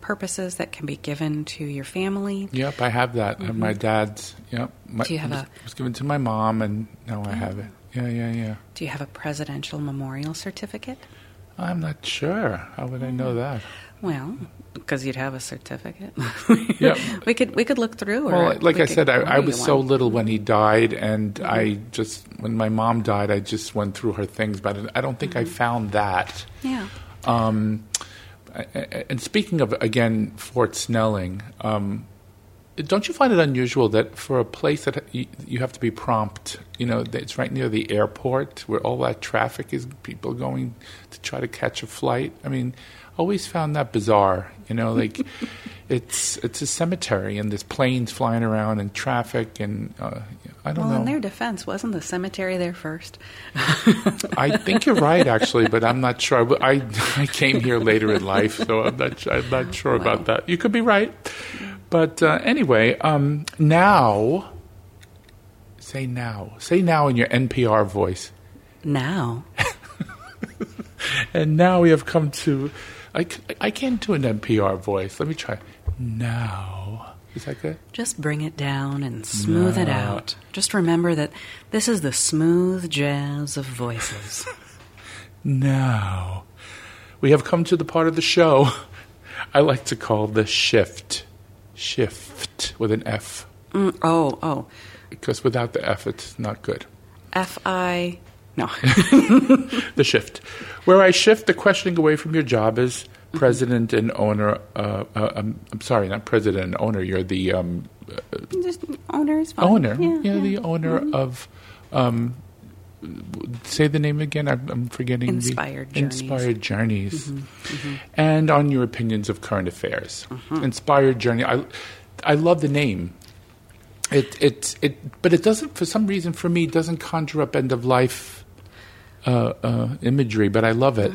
purposes that can be given to your family. Yep, I have that. I have my dad's. Yep. My, Mm-hmm. Do you have it was, a- it was given to my mom, and now I have it. Yeah, yeah, yeah. Do you have a presidential memorial certificate? I'm not sure. How would I know that? Well, because you'd have a certificate. Yep. we could we could look through. Well, like we I said, I, I was so one. little when he died, and Mm-hmm. I just when my mom died, I just went through her things, but I don't think I Mm-hmm. found that. Yeah. Um, and speaking of again Fort Snelling, um, don't you find it unusual that for a place that you have to be prompt, you know, it's right near the airport where all that traffic is, people going to try to catch a flight. I mean, always found that bizarre. You know, like it's it's a cemetery and there's planes flying around and traffic and uh, I don't Well, know. in their defense, wasn't the cemetery there first? I think you're right, actually, but I'm not sure. I, I came here later in life, so I'm not, I'm not sure about that. You could be right. But uh, anyway, um, now, say now. Say now in your NPR voice. Now, And now we have come to. I, I can't do an NPR voice. Let me try. Now. Is that good? just bring it down and smooth it out. Just remember that this is the smooth jazz of voices. Now, we have come to the part of the show I like to call the shift. shift with an F Mm, oh, oh. because without the F, it's not good. F I. No. The shift, where I shift the questioning away from your job as president and owner. Uh, uh, um, I'm sorry, not president and owner. You're the um, Just owner is fine. owner. Yeah, You're yeah. the owner of. Um, say the name again. I'm, I'm forgetting. Inspired the, Journeys. Inspired journeys, and on your opinions of current affairs. Inspired journey. I, I love the name. It it it, but it doesn't. For some reason, for me, doesn't conjure up end of life uh, uh, imagery. But I love it.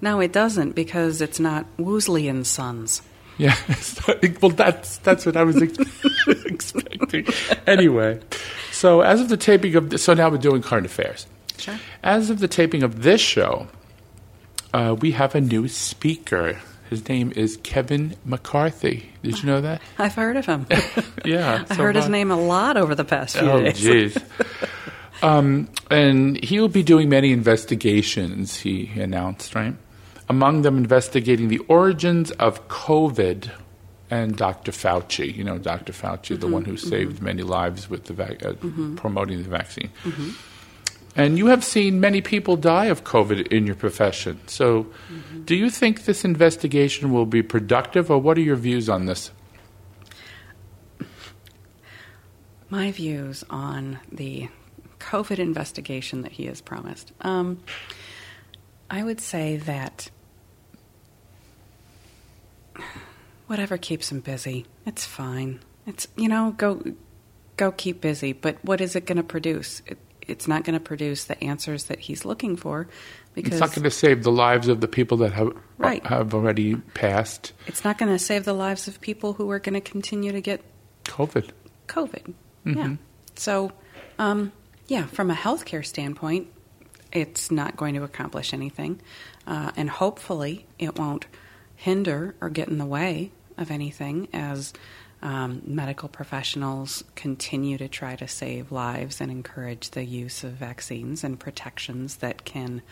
No, it doesn't because it's not Woosley and Sons. Yeah. well, that's that's what I was ex- expecting. Anyway, so as of the taping of, so now we're doing current affairs. Sure. As of the taping of this show, uh, we have a new speaker. His name is Kevin McCarthy. Did you know that? I've heard of him. Yeah. I so heard his name a lot over the past few Oh, days. jeez. Um, and he will be doing many investigations, he announced, right? Among them, investigating the origins of COVID and Dr. Fauci. You know, Dr. Fauci, the mm-hmm. one who mm-hmm. saved many lives with the vac- uh, mm-hmm. promoting the vaccine. And you have seen many people die of COVID in your profession. So, do you think this investigation will be productive, or what are your views on this? My views on the COVID investigation that he has promised. Um, I would say that whatever keeps him busy, it's fine. It's you know go go keep busy. But what is it going to produce? It, it's not going to produce the answers that he's looking for because It's not going to save the lives of the people that have Right. have already passed it's not going to save the lives of people who are going to continue to get COVID. COVID. Mm-hmm. Yeah. So, um, yeah, from a healthcare standpoint, it's not going to accomplish anything. Uh, and hopefully, it won't hinder or get in the way of anything as um, medical professionals continue to try to save lives and encourage the use of vaccines and protections that can,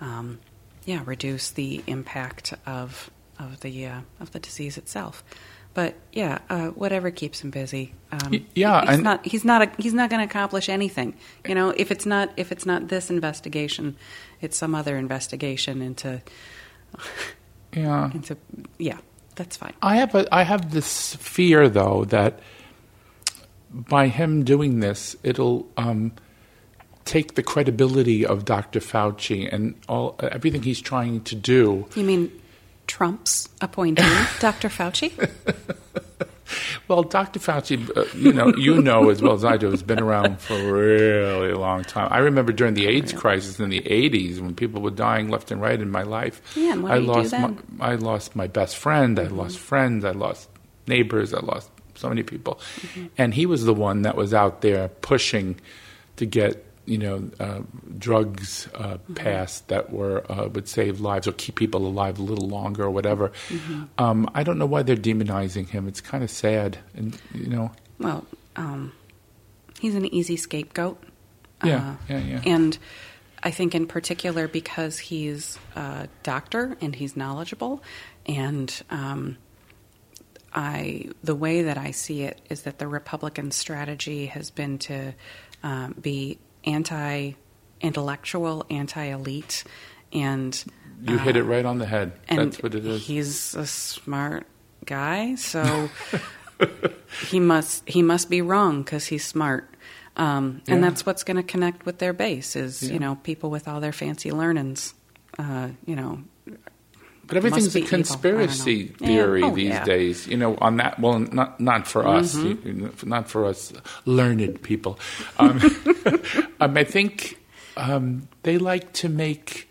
um, yeah, reduce the impact of of the uh, of the disease itself. But yeah, uh, whatever keeps him busy. Um, yeah, he's and- not he's not a, he's not going to accomplish anything. You know, if it's not if it's not this investigation, it's some other investigation into Yeah. into yeah, that's fine. I have a, I have this fear though that by him doing this, it'll um, take the credibility of Dr. Fauci and all everything he's trying to do. You mean Trump's appointee, Dr. Fauci? Well, Dr. Fauci, uh, you know, you know as well as I do, has been around for a really long time. I remember during the AIDS crisis in the '80s when people were dying left and right in my life. Yeah, and what I do lost then? Mm-hmm. my I lost my best friend. I lost friends. I lost neighbors. I lost so many people, Mm-hmm. and he was the one that was out there pushing to get you know uh, drugs uh, Mm-hmm. passed that were uh, would save lives or keep people alive a little longer or whatever. Mm-hmm. Um, I don't know why they're demonizing him. It's kind of sad, and you know, Well, um, he's an easy scapegoat. Yeah, Uh, yeah, yeah. And I think, in particular, because he's a doctor and he's knowledgeable, and um, I, the way that I see it is that the Republican strategy has been to um, be anti-intellectual, anti-elite, and you hit it right on the head. That's what it is. He's a smart guy, so he must he must be wrong because he's smart. Um, and Yeah. that's what's going to connect with their base is Yeah. you know people with all their fancy learnings. Uh, you know, But everything's a evil. I don't conspiracy know. Yeah. theory Oh, these yeah. days. You know, on that. Well, not not for us, Mm-hmm. know, not for us learned people. Um, um, I think um, they like to make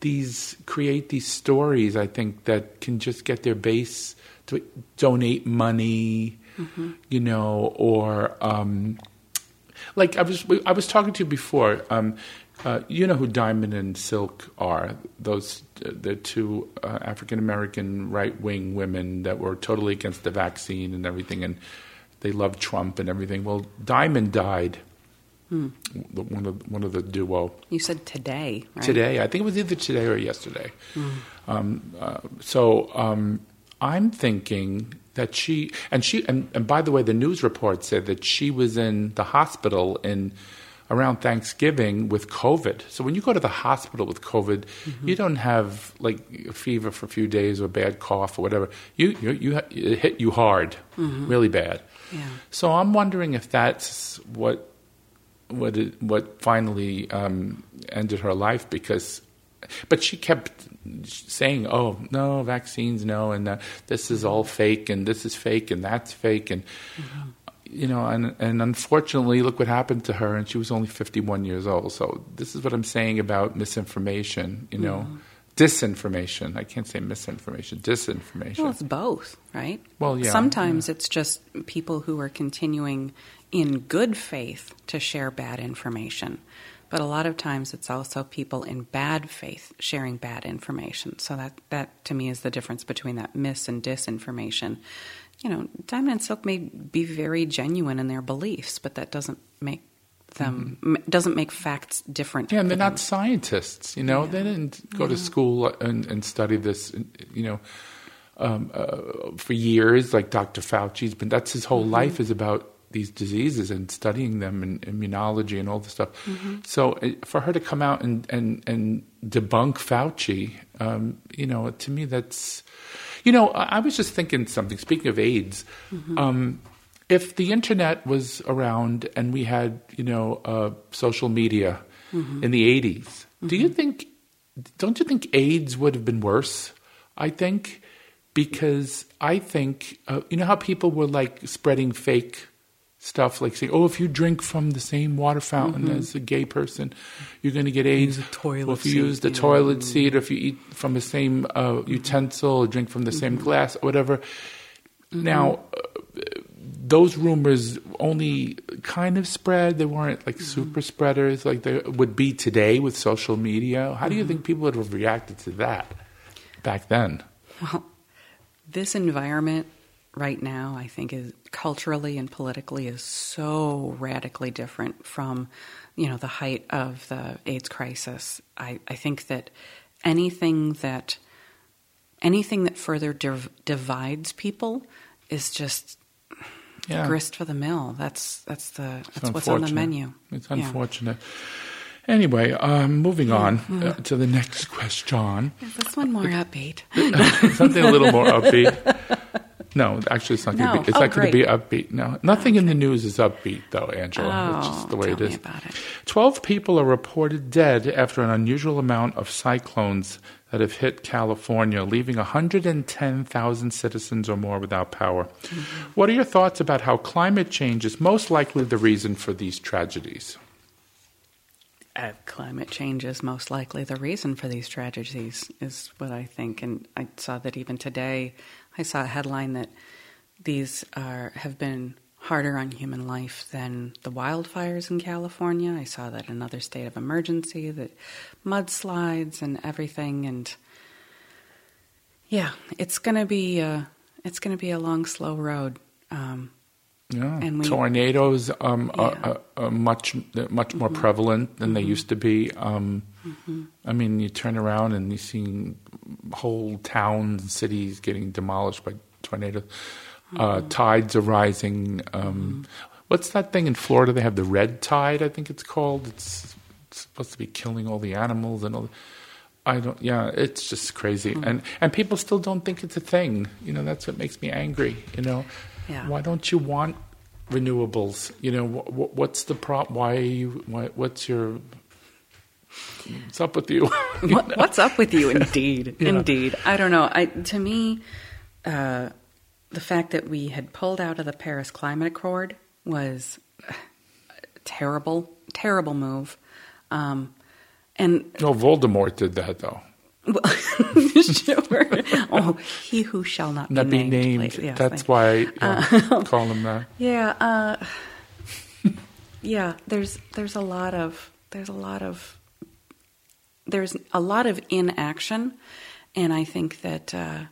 these create these stories. I think that can just get their base to donate money, Mm-hmm. you know, or um, like I was I was talking to you before. Um, uh, you know who Diamond and Silk are? Those uh, the two uh, African American right wing women that were totally against the vaccine and everything, and they love Trump and everything. Well, Diamond died. Hmm. One of one of the duo you said today, right? today. I think it was either today or yesterday. Um, uh, so um, I'm thinking that she and she and, and by the way, the news report said that she was in the hospital in around Thanksgiving with COVID. So when you go to the hospital with COVID, mm-hmm. you don't have like a fever for a few days or a bad cough or whatever. You you, you it hit you hard, mm-hmm. really bad. Yeah. So I'm wondering if that's what what it, what finally um, ended her life because, but she kept saying, "Oh no, vaccines, no, and uh, this is all fake, and this is fake, and that's fake," and mm-hmm you know, and and unfortunately, look what happened to her, and she was only 51 years old. So this is what I'm saying about misinformation. You know, mm. disinformation. I can't say misinformation. Disinformation. Well, it's both, right? Well, yeah. Sometimes yeah. it's just people who are continuing in good faith to share bad information. But a lot of times it's also people in bad faith sharing bad information. So that, that to me is the difference between that mis and disinformation you know, Diamond and Silk may be very genuine in their beliefs, but that doesn't make them mm-hmm. doesn't make facts different. Yeah, and they're them. not scientists. You know, yeah. they didn't go yeah. to school and, and, study this. You know, um, uh, for years, like Dr. Fauci's been. That's his whole mm-hmm. life is about these diseases and studying them and immunology and all this stuff. Mm-hmm. So uh, for her to come out and and and debunk Fauci, um, you know, to me that's you know, I was just thinking something. Speaking of AIDS, mm-hmm. um, if the internet was around and we had, you know, uh, social media mm-hmm. in the 80s, mm-hmm. do you mm-hmm. think, don't you think AIDS would have been worse? I think because I think, uh, you know how people were like spreading fake stuff like saying, "Oh, if you drink from the same water fountain mm-hmm. as a gay person, you're going to get AIDS." Toilet if you seat, use the toilet seat, or if you eat from the same uh, utensil, or drink from the mm-hmm. same glass, or whatever. Mm-hmm. Now, uh, those rumors only kind of spread. They weren't like mm-hmm. super spreaders like they would be today with social media. How do you mm-hmm. think people would have reacted to that back then? Well, this environment right now, I think, is culturally and politically is so radically different from, you know, the height of the AIDS crisis. I, I think that anything that anything that further div- divides people is just yeah. grist for the mill. That's that's the that's what's on the menu. It's unfortunate. Yeah. Anyway, um, moving on mm-hmm. uh, to the next question. Is this one more upbeat? Something a little more upbeat. No, actually, it's not going to no. be. It's oh, not going to be upbeat. No, nothing okay. in the news is upbeat, though, Angela. Oh, it's just the way it is. it. Twelve people are reported dead after an unusual amount of cyclones that have hit California, leaving 110,000 citizens or more without power. Mm-hmm. What are your thoughts about how climate change is most likely the reason for these tragedies? Uh, climate change is most likely the reason for these tragedies, is what I think. And I saw that even today, I saw a headline that these are have been harder on human life than the wildfires in California. I saw that another state of emergency, that mudslides and everything, and yeah, it's gonna be a, it's gonna be a long, slow road. Um, yeah, and we, tornadoes um, yeah. Are, are, much much more mm-hmm. prevalent than mm-hmm. they used to be. Um, mm-hmm. I mean, you turn around and you see whole towns and cities getting demolished by tornadoes. Uh, mm-hmm. tides are rising. Um, mm-hmm. what's that thing in Florida? They have the red tide, I think it's called. It's, it's supposed to be killing all the animals and all. The, I don't. Yeah, it's just crazy, mm-hmm. and and people still don't think it's a thing. You know, that's what makes me angry. You know, yeah. Why don't you want renewables? You know, wh- what's the prop? Why are you? Why, what's your? What's up with you? you what, what's up with you? Indeed, yeah. indeed. I don't know. I to me, uh, the fact that we had pulled out of the Paris Climate Accord was terrible, terrible move. Um, and no, Voldemort did that though. sure. Oh, he who shall not, not be named. named. Yes, That's why yeah, uh, call him that. Yeah, uh, yeah. There's there's a lot of there's a lot of there's a lot of inaction, and I think that. Uh,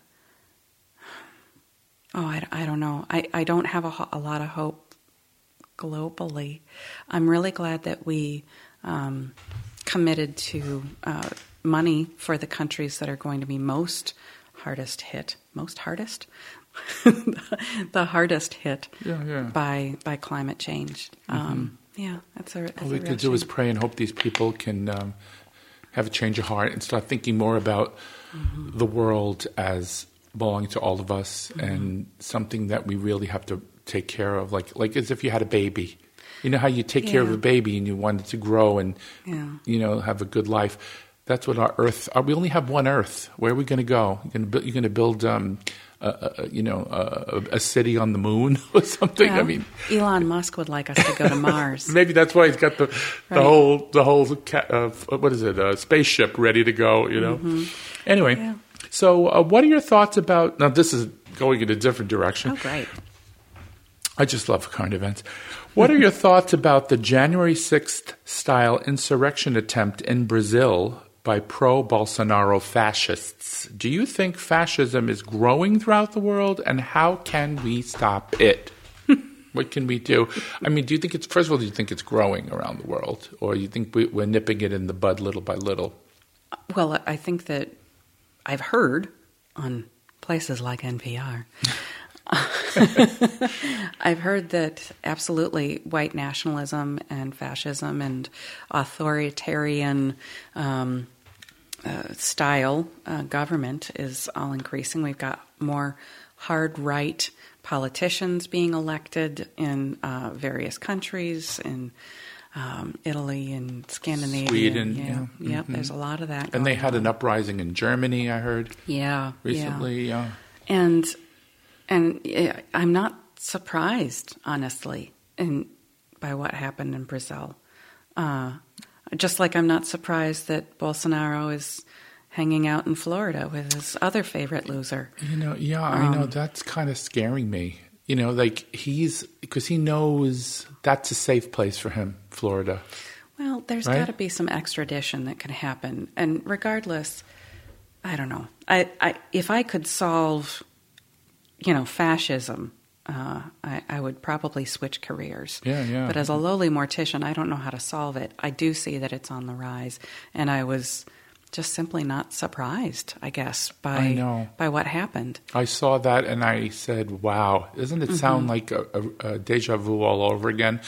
oh, I, I don't know. I, I don't have a, a lot of hope globally. I'm really glad that we um, committed to uh, money for the countries that are going to be most hardest hit, most hardest, the hardest hit Yeah, yeah. by by climate change. Um, yeah, that's a. That's All we could do is pray and hope these people can um, have a change of heart and start thinking more about Mm-hmm. the world as belonging to all of us Mm-hmm. and something that we really have to take care of, like like as if you had a baby. You know how you take care of a baby and you want it to grow and Yeah. you know have a good life. That's what our Earth. Uh, we only have one Earth. Where are we going to go? You're going to build, you're going to build um, you know, a, a city on the moon or something. I mean, Elon Musk would like us to go to Mars. Maybe that's why he's got the the whole the whole ca- uh, what is it? A spaceship ready to go. You know. Anyway, Yeah. so uh, what are your thoughts about? Now this is going in a different direction. Oh, great. I just love current events. What are your thoughts about the January sixth style insurrection attempt in Brazil? By pro Bolsonaro fascists. Do you think fascism is growing throughout the world, and how can we stop it? What can we do? I mean, do you think it's first of all? Do you think it's growing around the world, or you think we, we're nipping it in the bud little by little? Well, I think that I've heard on places like NPR. I've heard that absolutely white nationalism and fascism and authoritarian um, uh, style uh, government is all increasing. We've got more hard right politicians being elected in uh, various countries, in um, Italy and Scandinavia. Sweden, yeah, yeah. Yep, there's a lot of that. And they had on. an uprising in Germany. I heard yeah yeah. recently. Yeah. and and I'm not surprised, honestly, in by what happened in Brazil. Uh, just like I'm not surprised that Bolsonaro is hanging out in Florida with his other favorite loser. You know, yeah, I know Um, that's kind of scaring me. You know, like he's because he knows that's a safe place for him, Florida. Well, there's Right? got to be some extradition that can happen, and regardless, I don't know. I, I if I could solve, you know, fascism, uh, I, I would probably switch careers. Yeah, yeah. But as a lowly mortician, I don't know how to solve it. I do see that it's on the rise, and I was just simply not surprised. I guess by I by what happened. I saw that and I said, "Wow, doesn't it Mm-hmm. sound like a, a, a deja vu all over again?"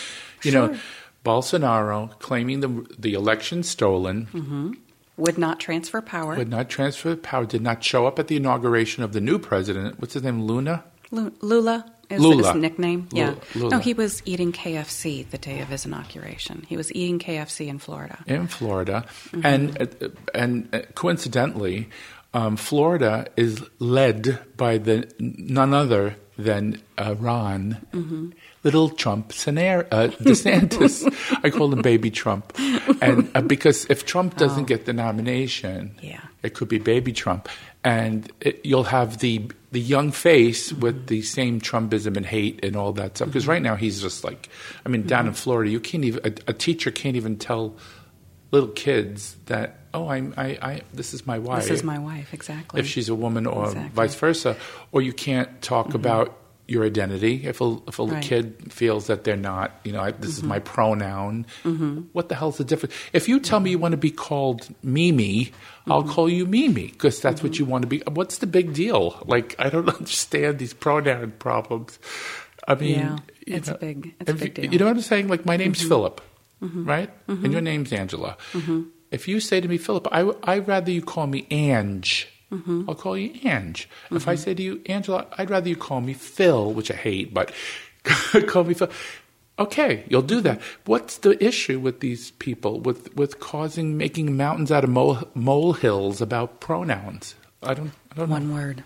You know, Bolsonaro claiming the the election stolen, Would not transfer power. would not transfer power, did not show up at the inauguration of the new president. What's his name? Luna. Lu- Lula is Lula. his nickname. Yeah. Lula. No, he was eating KFC the day of his inauguration. He was eating KFC in Florida. in Florida, Mm-hmm. and uh, and uh, coincidentally, um, Florida is led by the none other than uh, Ron, Mm-hmm. little Trump, Senar, uh, DeSantis. I call him Baby Trump, and uh, because if Trump doesn't get the nomination, Oh. Yeah. it could be Baby Trump, and it, you'll have the the young face Mm-hmm. with the same Trumpism and hate and all that stuff. Because right now he's just like, I mean, down in Mm-hmm. Florida, you can't even a, a teacher can't even tell little kids that oh I'm I, I this is my wife This is my wife, exactly. if she's a woman or Exactly. Mm-hmm. vice versa or you can't talk about your identity if a, if a Right. Mm-hmm. kid feels that they're not you know I, this is my pronoun what the hell's the difference if you tell me you want to be called Mimi I'll Mm-hmm. call you Mimi because that's what you want to be what's the big deal like I don't understand these pronoun problems I mean Yeah, it's a big- it's a big deal. Mm-hmm. you know what I'm saying like my name's Philip right? And your name's Angela. If you say to me, Philip, I, I'd rather you call me Ange, Mm-hmm. I'll call you Ange. If I mm-hmm. say to you, Angela, I'd rather you call me Phil, which I hate, but call me Phil. Okay, you'll do that. What's the issue with these people with, with causing making mountains out of mole, molehills about pronouns? I don't. I don't know. One word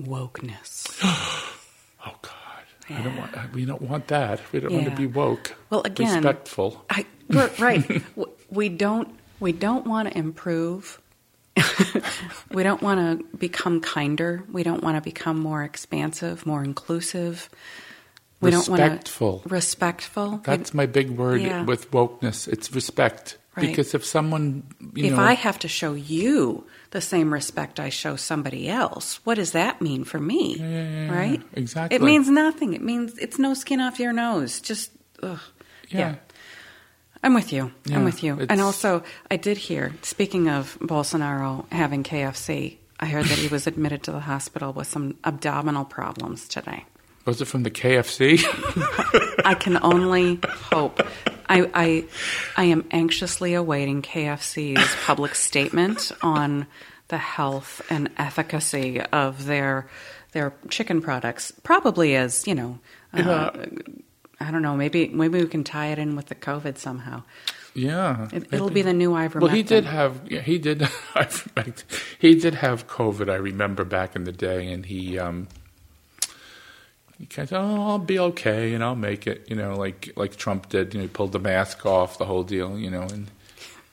wokeness. Oh God, I don't want. We don't want that. We don't want to be woke. Well, again- respectful. I, right. We don't. We don't want to improve. we don't want to become kinder. We don't want to become more expansive, more inclusive. We don't Respectful. want to respectful. That's my big word Yeah. with wokeness. It's respect. Right. Because if someone, you if know, I have to show you the same respect I show somebody else, what does that mean for me? yeah, yeah, right? exactly. It means nothing. It means it's no skin off your nose. Just, ugh. yeah, I'm with you. Yeah, I'm with you. And also, I did hear, speaking of Bolsonaro having KFC, I heard that he was admitted to the hospital with some abdominal problems today. Was it from the KFC? I can only hope. I, I, I am anxiously awaiting KFC's public statement on the health and efficacy of their their chicken products. Probably as you know, uh, I don't know. Maybe maybe we can tie it in with the COVID somehow. yeah. It, it'll be the new ivermectin. Well, he did have yeah, he did ivermectin. he did have COVID. I remember back in the day, and he um, he kind of oh I'll be okay and I'll make it. You know, like like Trump did. You know, he pulled the mask off, the whole deal. You know, and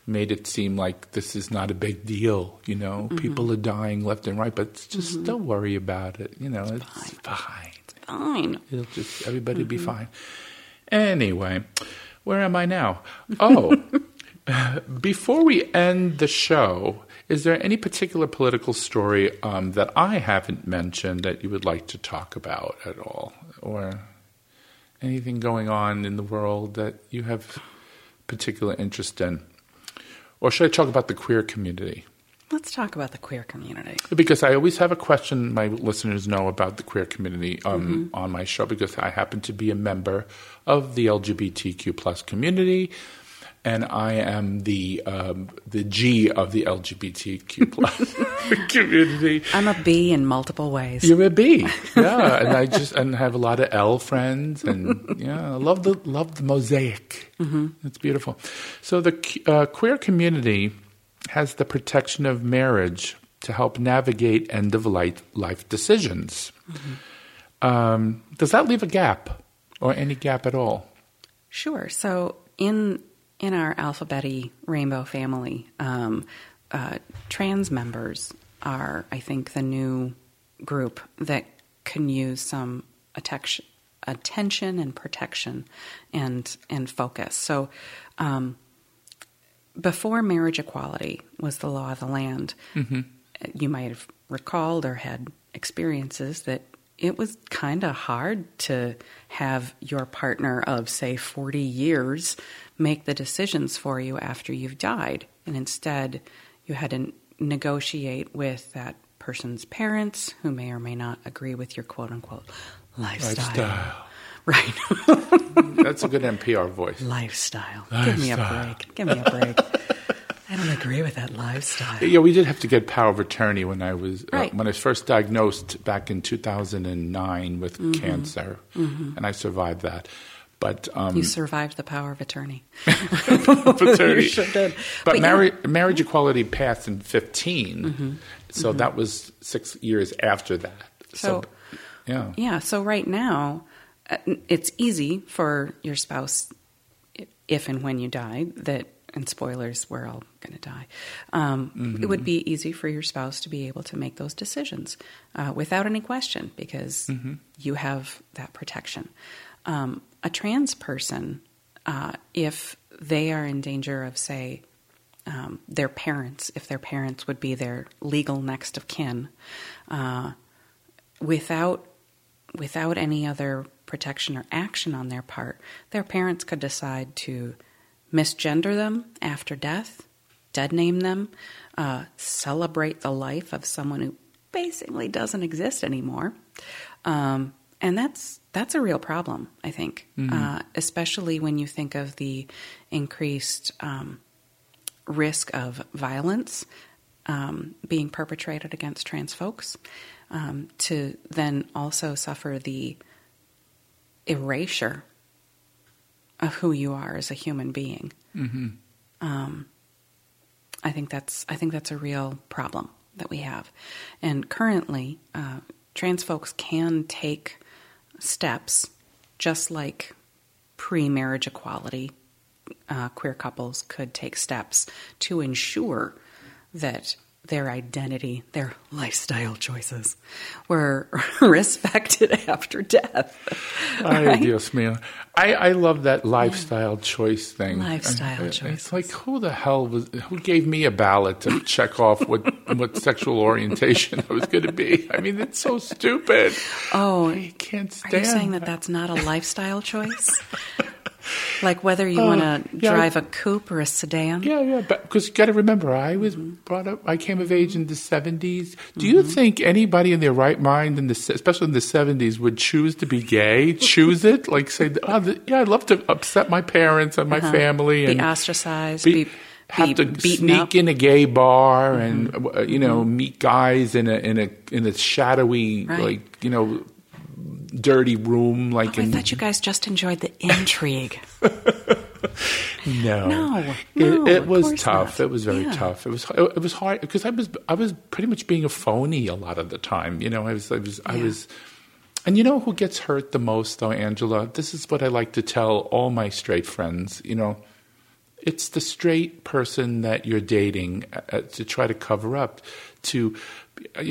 made it seem like this is not a big deal. You know, Mm-hmm. people are dying left and right, but it's just don't worry about it. You know, it's fine. fine. It'll just everybody be fine. Anyway, where am I now? Oh, before we end the show, is there any particular political story um, that I haven't mentioned that you would like to talk about at all, or anything going on in the world that you have particular interest in, or should I talk about the queer community? Let's talk about the queer community. Because I always have a question my listeners know about the queer community um, on my show because I happen to be a member of the LGBTQ plus community, and I am the um, the G of the LGBTQ plus community. I'm a B in multiple ways. You're a B, yeah, and I just and have a lot of L friends, and yeah, I love the love the mosaic. Mm-hmm. It's beautiful. So the uh, queer community has the protection of marriage to help navigate end of life life decisions. Um, does that leave a gap, or any gap at all? Sure. So in in our alphabety rainbow family, um, uh, trans members are, I think, the new group that can use some attention, attention and protection and and focus. So. Um, before marriage equality was the law of the land, mm-hmm. you might have recalled or had experiences that it was kind of hard to have your partner of, say, 40 years make the decisions for you after you've died. And instead, you had to negotiate with that person's parents who may or may not agree with your quote unquote lifestyle. Lifestyle. Right. That's a good NPR voice. lifestyle. Give me a break. Give me a break. I don't agree with that lifestyle. Yeah, we did have to get power of attorney when I was Right. uh, when I was first diagnosed back in 2009 with Mm-hmm. cancer, and I survived that. But um, You survived the power of attorney. paternity. You sure did. But, But yeah. marriage, marriage equality passed in 15, Mm-hmm. so that was six years after that. So- yeah, Yeah, so right now, uh, it's easy for your spouse, if and when you die, that, and spoilers, we're all going to die. Um, It would be easy for your spouse to be able to make those decisions uh, without any question because you have that protection. Um, a trans person, uh, if they are in danger of, say, um, their parents, if their parents would be their legal next of kin, uh, without without any other protection or action on their part, their parents could decide to misgender them after death, dead name them, uh, celebrate the life of someone who basically doesn't exist anymore, um, and that's that's a real problem, I think, uh, especially when you think of the increased um, risk of violence um, being perpetrated against trans folks, um, to then also suffer the erasure of who you are as a human being. Um, I think that's I think that's a real problem that we have, and currently, uh, trans folks can take steps just like pre-marriage equality uh, queer couples could take steps to ensure that their identity, their lifestyle choices, were respected after death. Ay, Right? Dios mío. I, I love that lifestyle choice thing. Lifestyle I- I- uh, It's like who the hell was who gave me a ballot to check off what what sexual orientation I was going to be? I mean, it's so stupid. Oh, I can't stand. are you saying that that's not a lifestyle choice? Like whether you Oh, want to yeah. drive a coupe or a sedan. Yeah, yeah, because you got to remember, I was Mm-hmm. brought up. I came of age in the '70s. Do you think anybody in their right mind, in the especially in the '70s, would choose to be gay? choose it? Like say, oh, the, yeah, I'd love to upset my parents and my family Uh-huh. Be and ostracized, be- be, have to sneak up. in a gay bar and Mm-hmm. uh, you know meet guys in a in a in a shadowy Right. like you know dirty room like Oh, I thought you guys just enjoyed the intrigue. No, No, it, no, it of was tough. not. It was very Yeah. tough. It was it was hard because I was I was pretty much being a phony a lot of the time. You know, I was I was I was. And you know who gets hurt the most, though, Angela? This is what I like to tell all my straight friends. You know, it's the straight person that you're dating uh, to try to cover up. To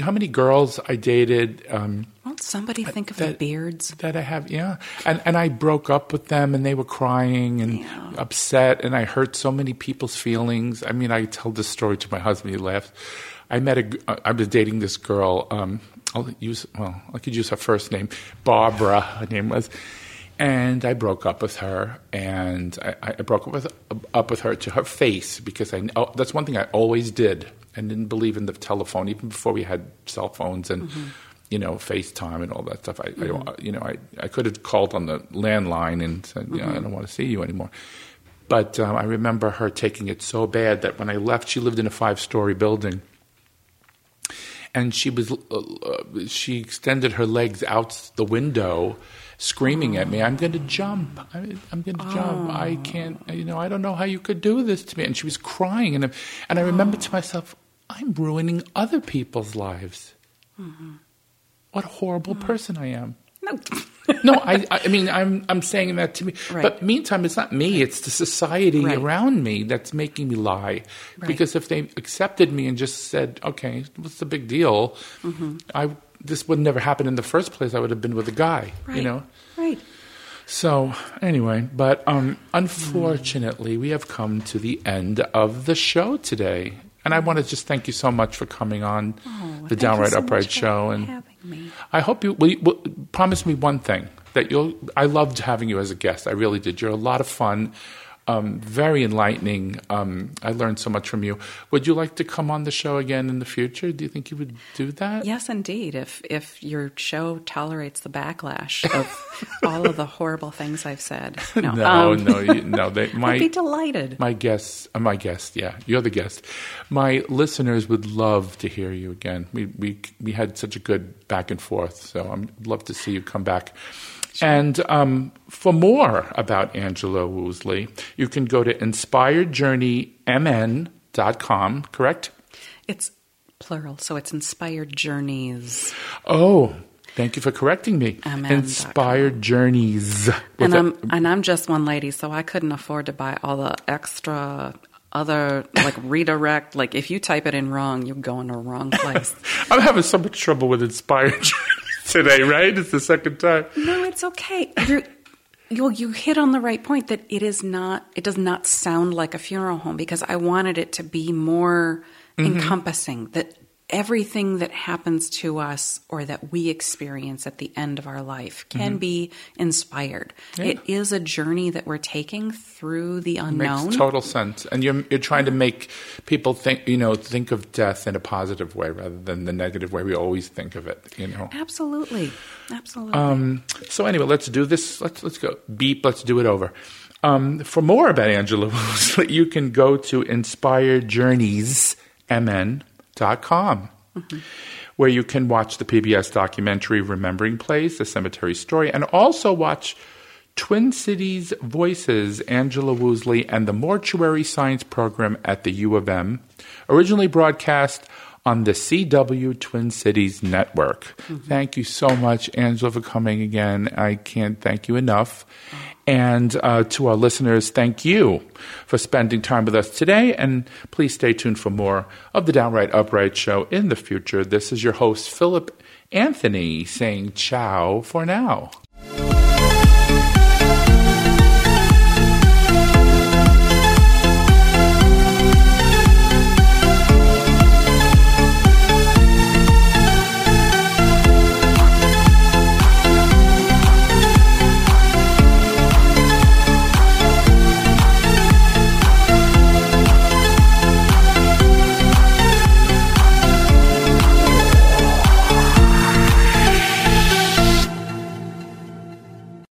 how many girls I dated? Um, Won't somebody think of the beards? that I have, yeah. And and I broke up with them, and they were crying and Yeah. upset, and I hurt so many people's feelings. I mean, I tell this story to my husband. He laughs. I met a. I was dating this girl. Um, I'll use well, I could use her first name, Barbara. Her name was. And I broke up with her, and I, I broke up with up with her to her face because I oh, that's one thing I always did and didn't believe in the telephone even before we had cell phones and you know FaceTime and all that stuff. I, I you know I, I could have called on the landline and said you know I don't want to see you anymore. But um, I remember her taking it so bad that when I left, she lived in a five story building. And she was uh, uh, she extended her legs out the window screaming at me i'm going to jump. I, i'm going to jump. I can't you know i don't know how you could do this to me. And she was crying and, and i remember to myself i'm ruining other people's lives what a horrible person i am No. no, I, I mean, I'm, I'm saying that to me. Right. But meantime, it's not me. It's the society Right. around me that's making me lie. Right. Because if they accepted me and just said, okay, what's the big deal? Mm-hmm. I, this would never happen in the first place. I would have been with a guy, you know? Right. So anyway, but um, unfortunately, we have come to the end of the show today, and I want to just thank you so much for coming on Oh, the Downright so Upright show. And having me. I hope you will, you will promise me one thing that you'll. I loved having you as a guest. I really did. You're a lot of fun. Um, very enlightening. Um, I learned so much from you. Would you like to come on the show again in the future? Do you think you would do that? Yes, indeed. If if your show tolerates the backlash of all of the horrible things I've said, no, No, um, no, you, no. They, I'd be delighted. My guests, uh, my guest, yeah, you're the guest. My listeners would love to hear you again. We we we had such a good back and forth, so I'd love to see you come back. And um, for more about Angela Woosley, you can go to inspiredjourneymn.com, correct? It's plural, so it's inspired journeys. Oh, thank you for correcting me. MN.com. Inspired Journeys. And a- I'm and I'm just one lady, so I couldn't afford to buy all the extra other like redirect. Like if you type it in wrong, you're going to the wrong place. I'm having so much trouble with Inspired Journeys today, right? It's the second time. no, it's okay. You're, you you hit on the right point that it is not. It does not sound like a funeral home because I wanted it to be more Mm-hmm. encompassing. That everything that happens to us or that we experience at the end of our life can Mm-hmm. be inspired. It is a journey that we're taking through the unknown. Makes total sense, and you're you're trying to make people think you know think of death in a positive way rather than the negative way we always think of it. You know. Absolutely, absolutely. Um, so anyway, let's do this. Let's let's go beep. Let's do it over. Um, for more about Angela Woosley, you can go to inspiredjourneysmn.com, where you can watch the PBS documentary Remembering Place, the cemetery story, and also watch Twin Cities Voices, Angela Woosley, and the Mortuary Science Program at the U of M, originally broadcast on the CW Twin Cities Network. Mm-hmm. Thank you so much, Angela, for coming again. I can't thank you enough. And uh, to our listeners, thank you for spending time with us today. And please stay tuned for more of the Downright Upright Show in the future. This is your host, Philip Anthony, saying ciao for now.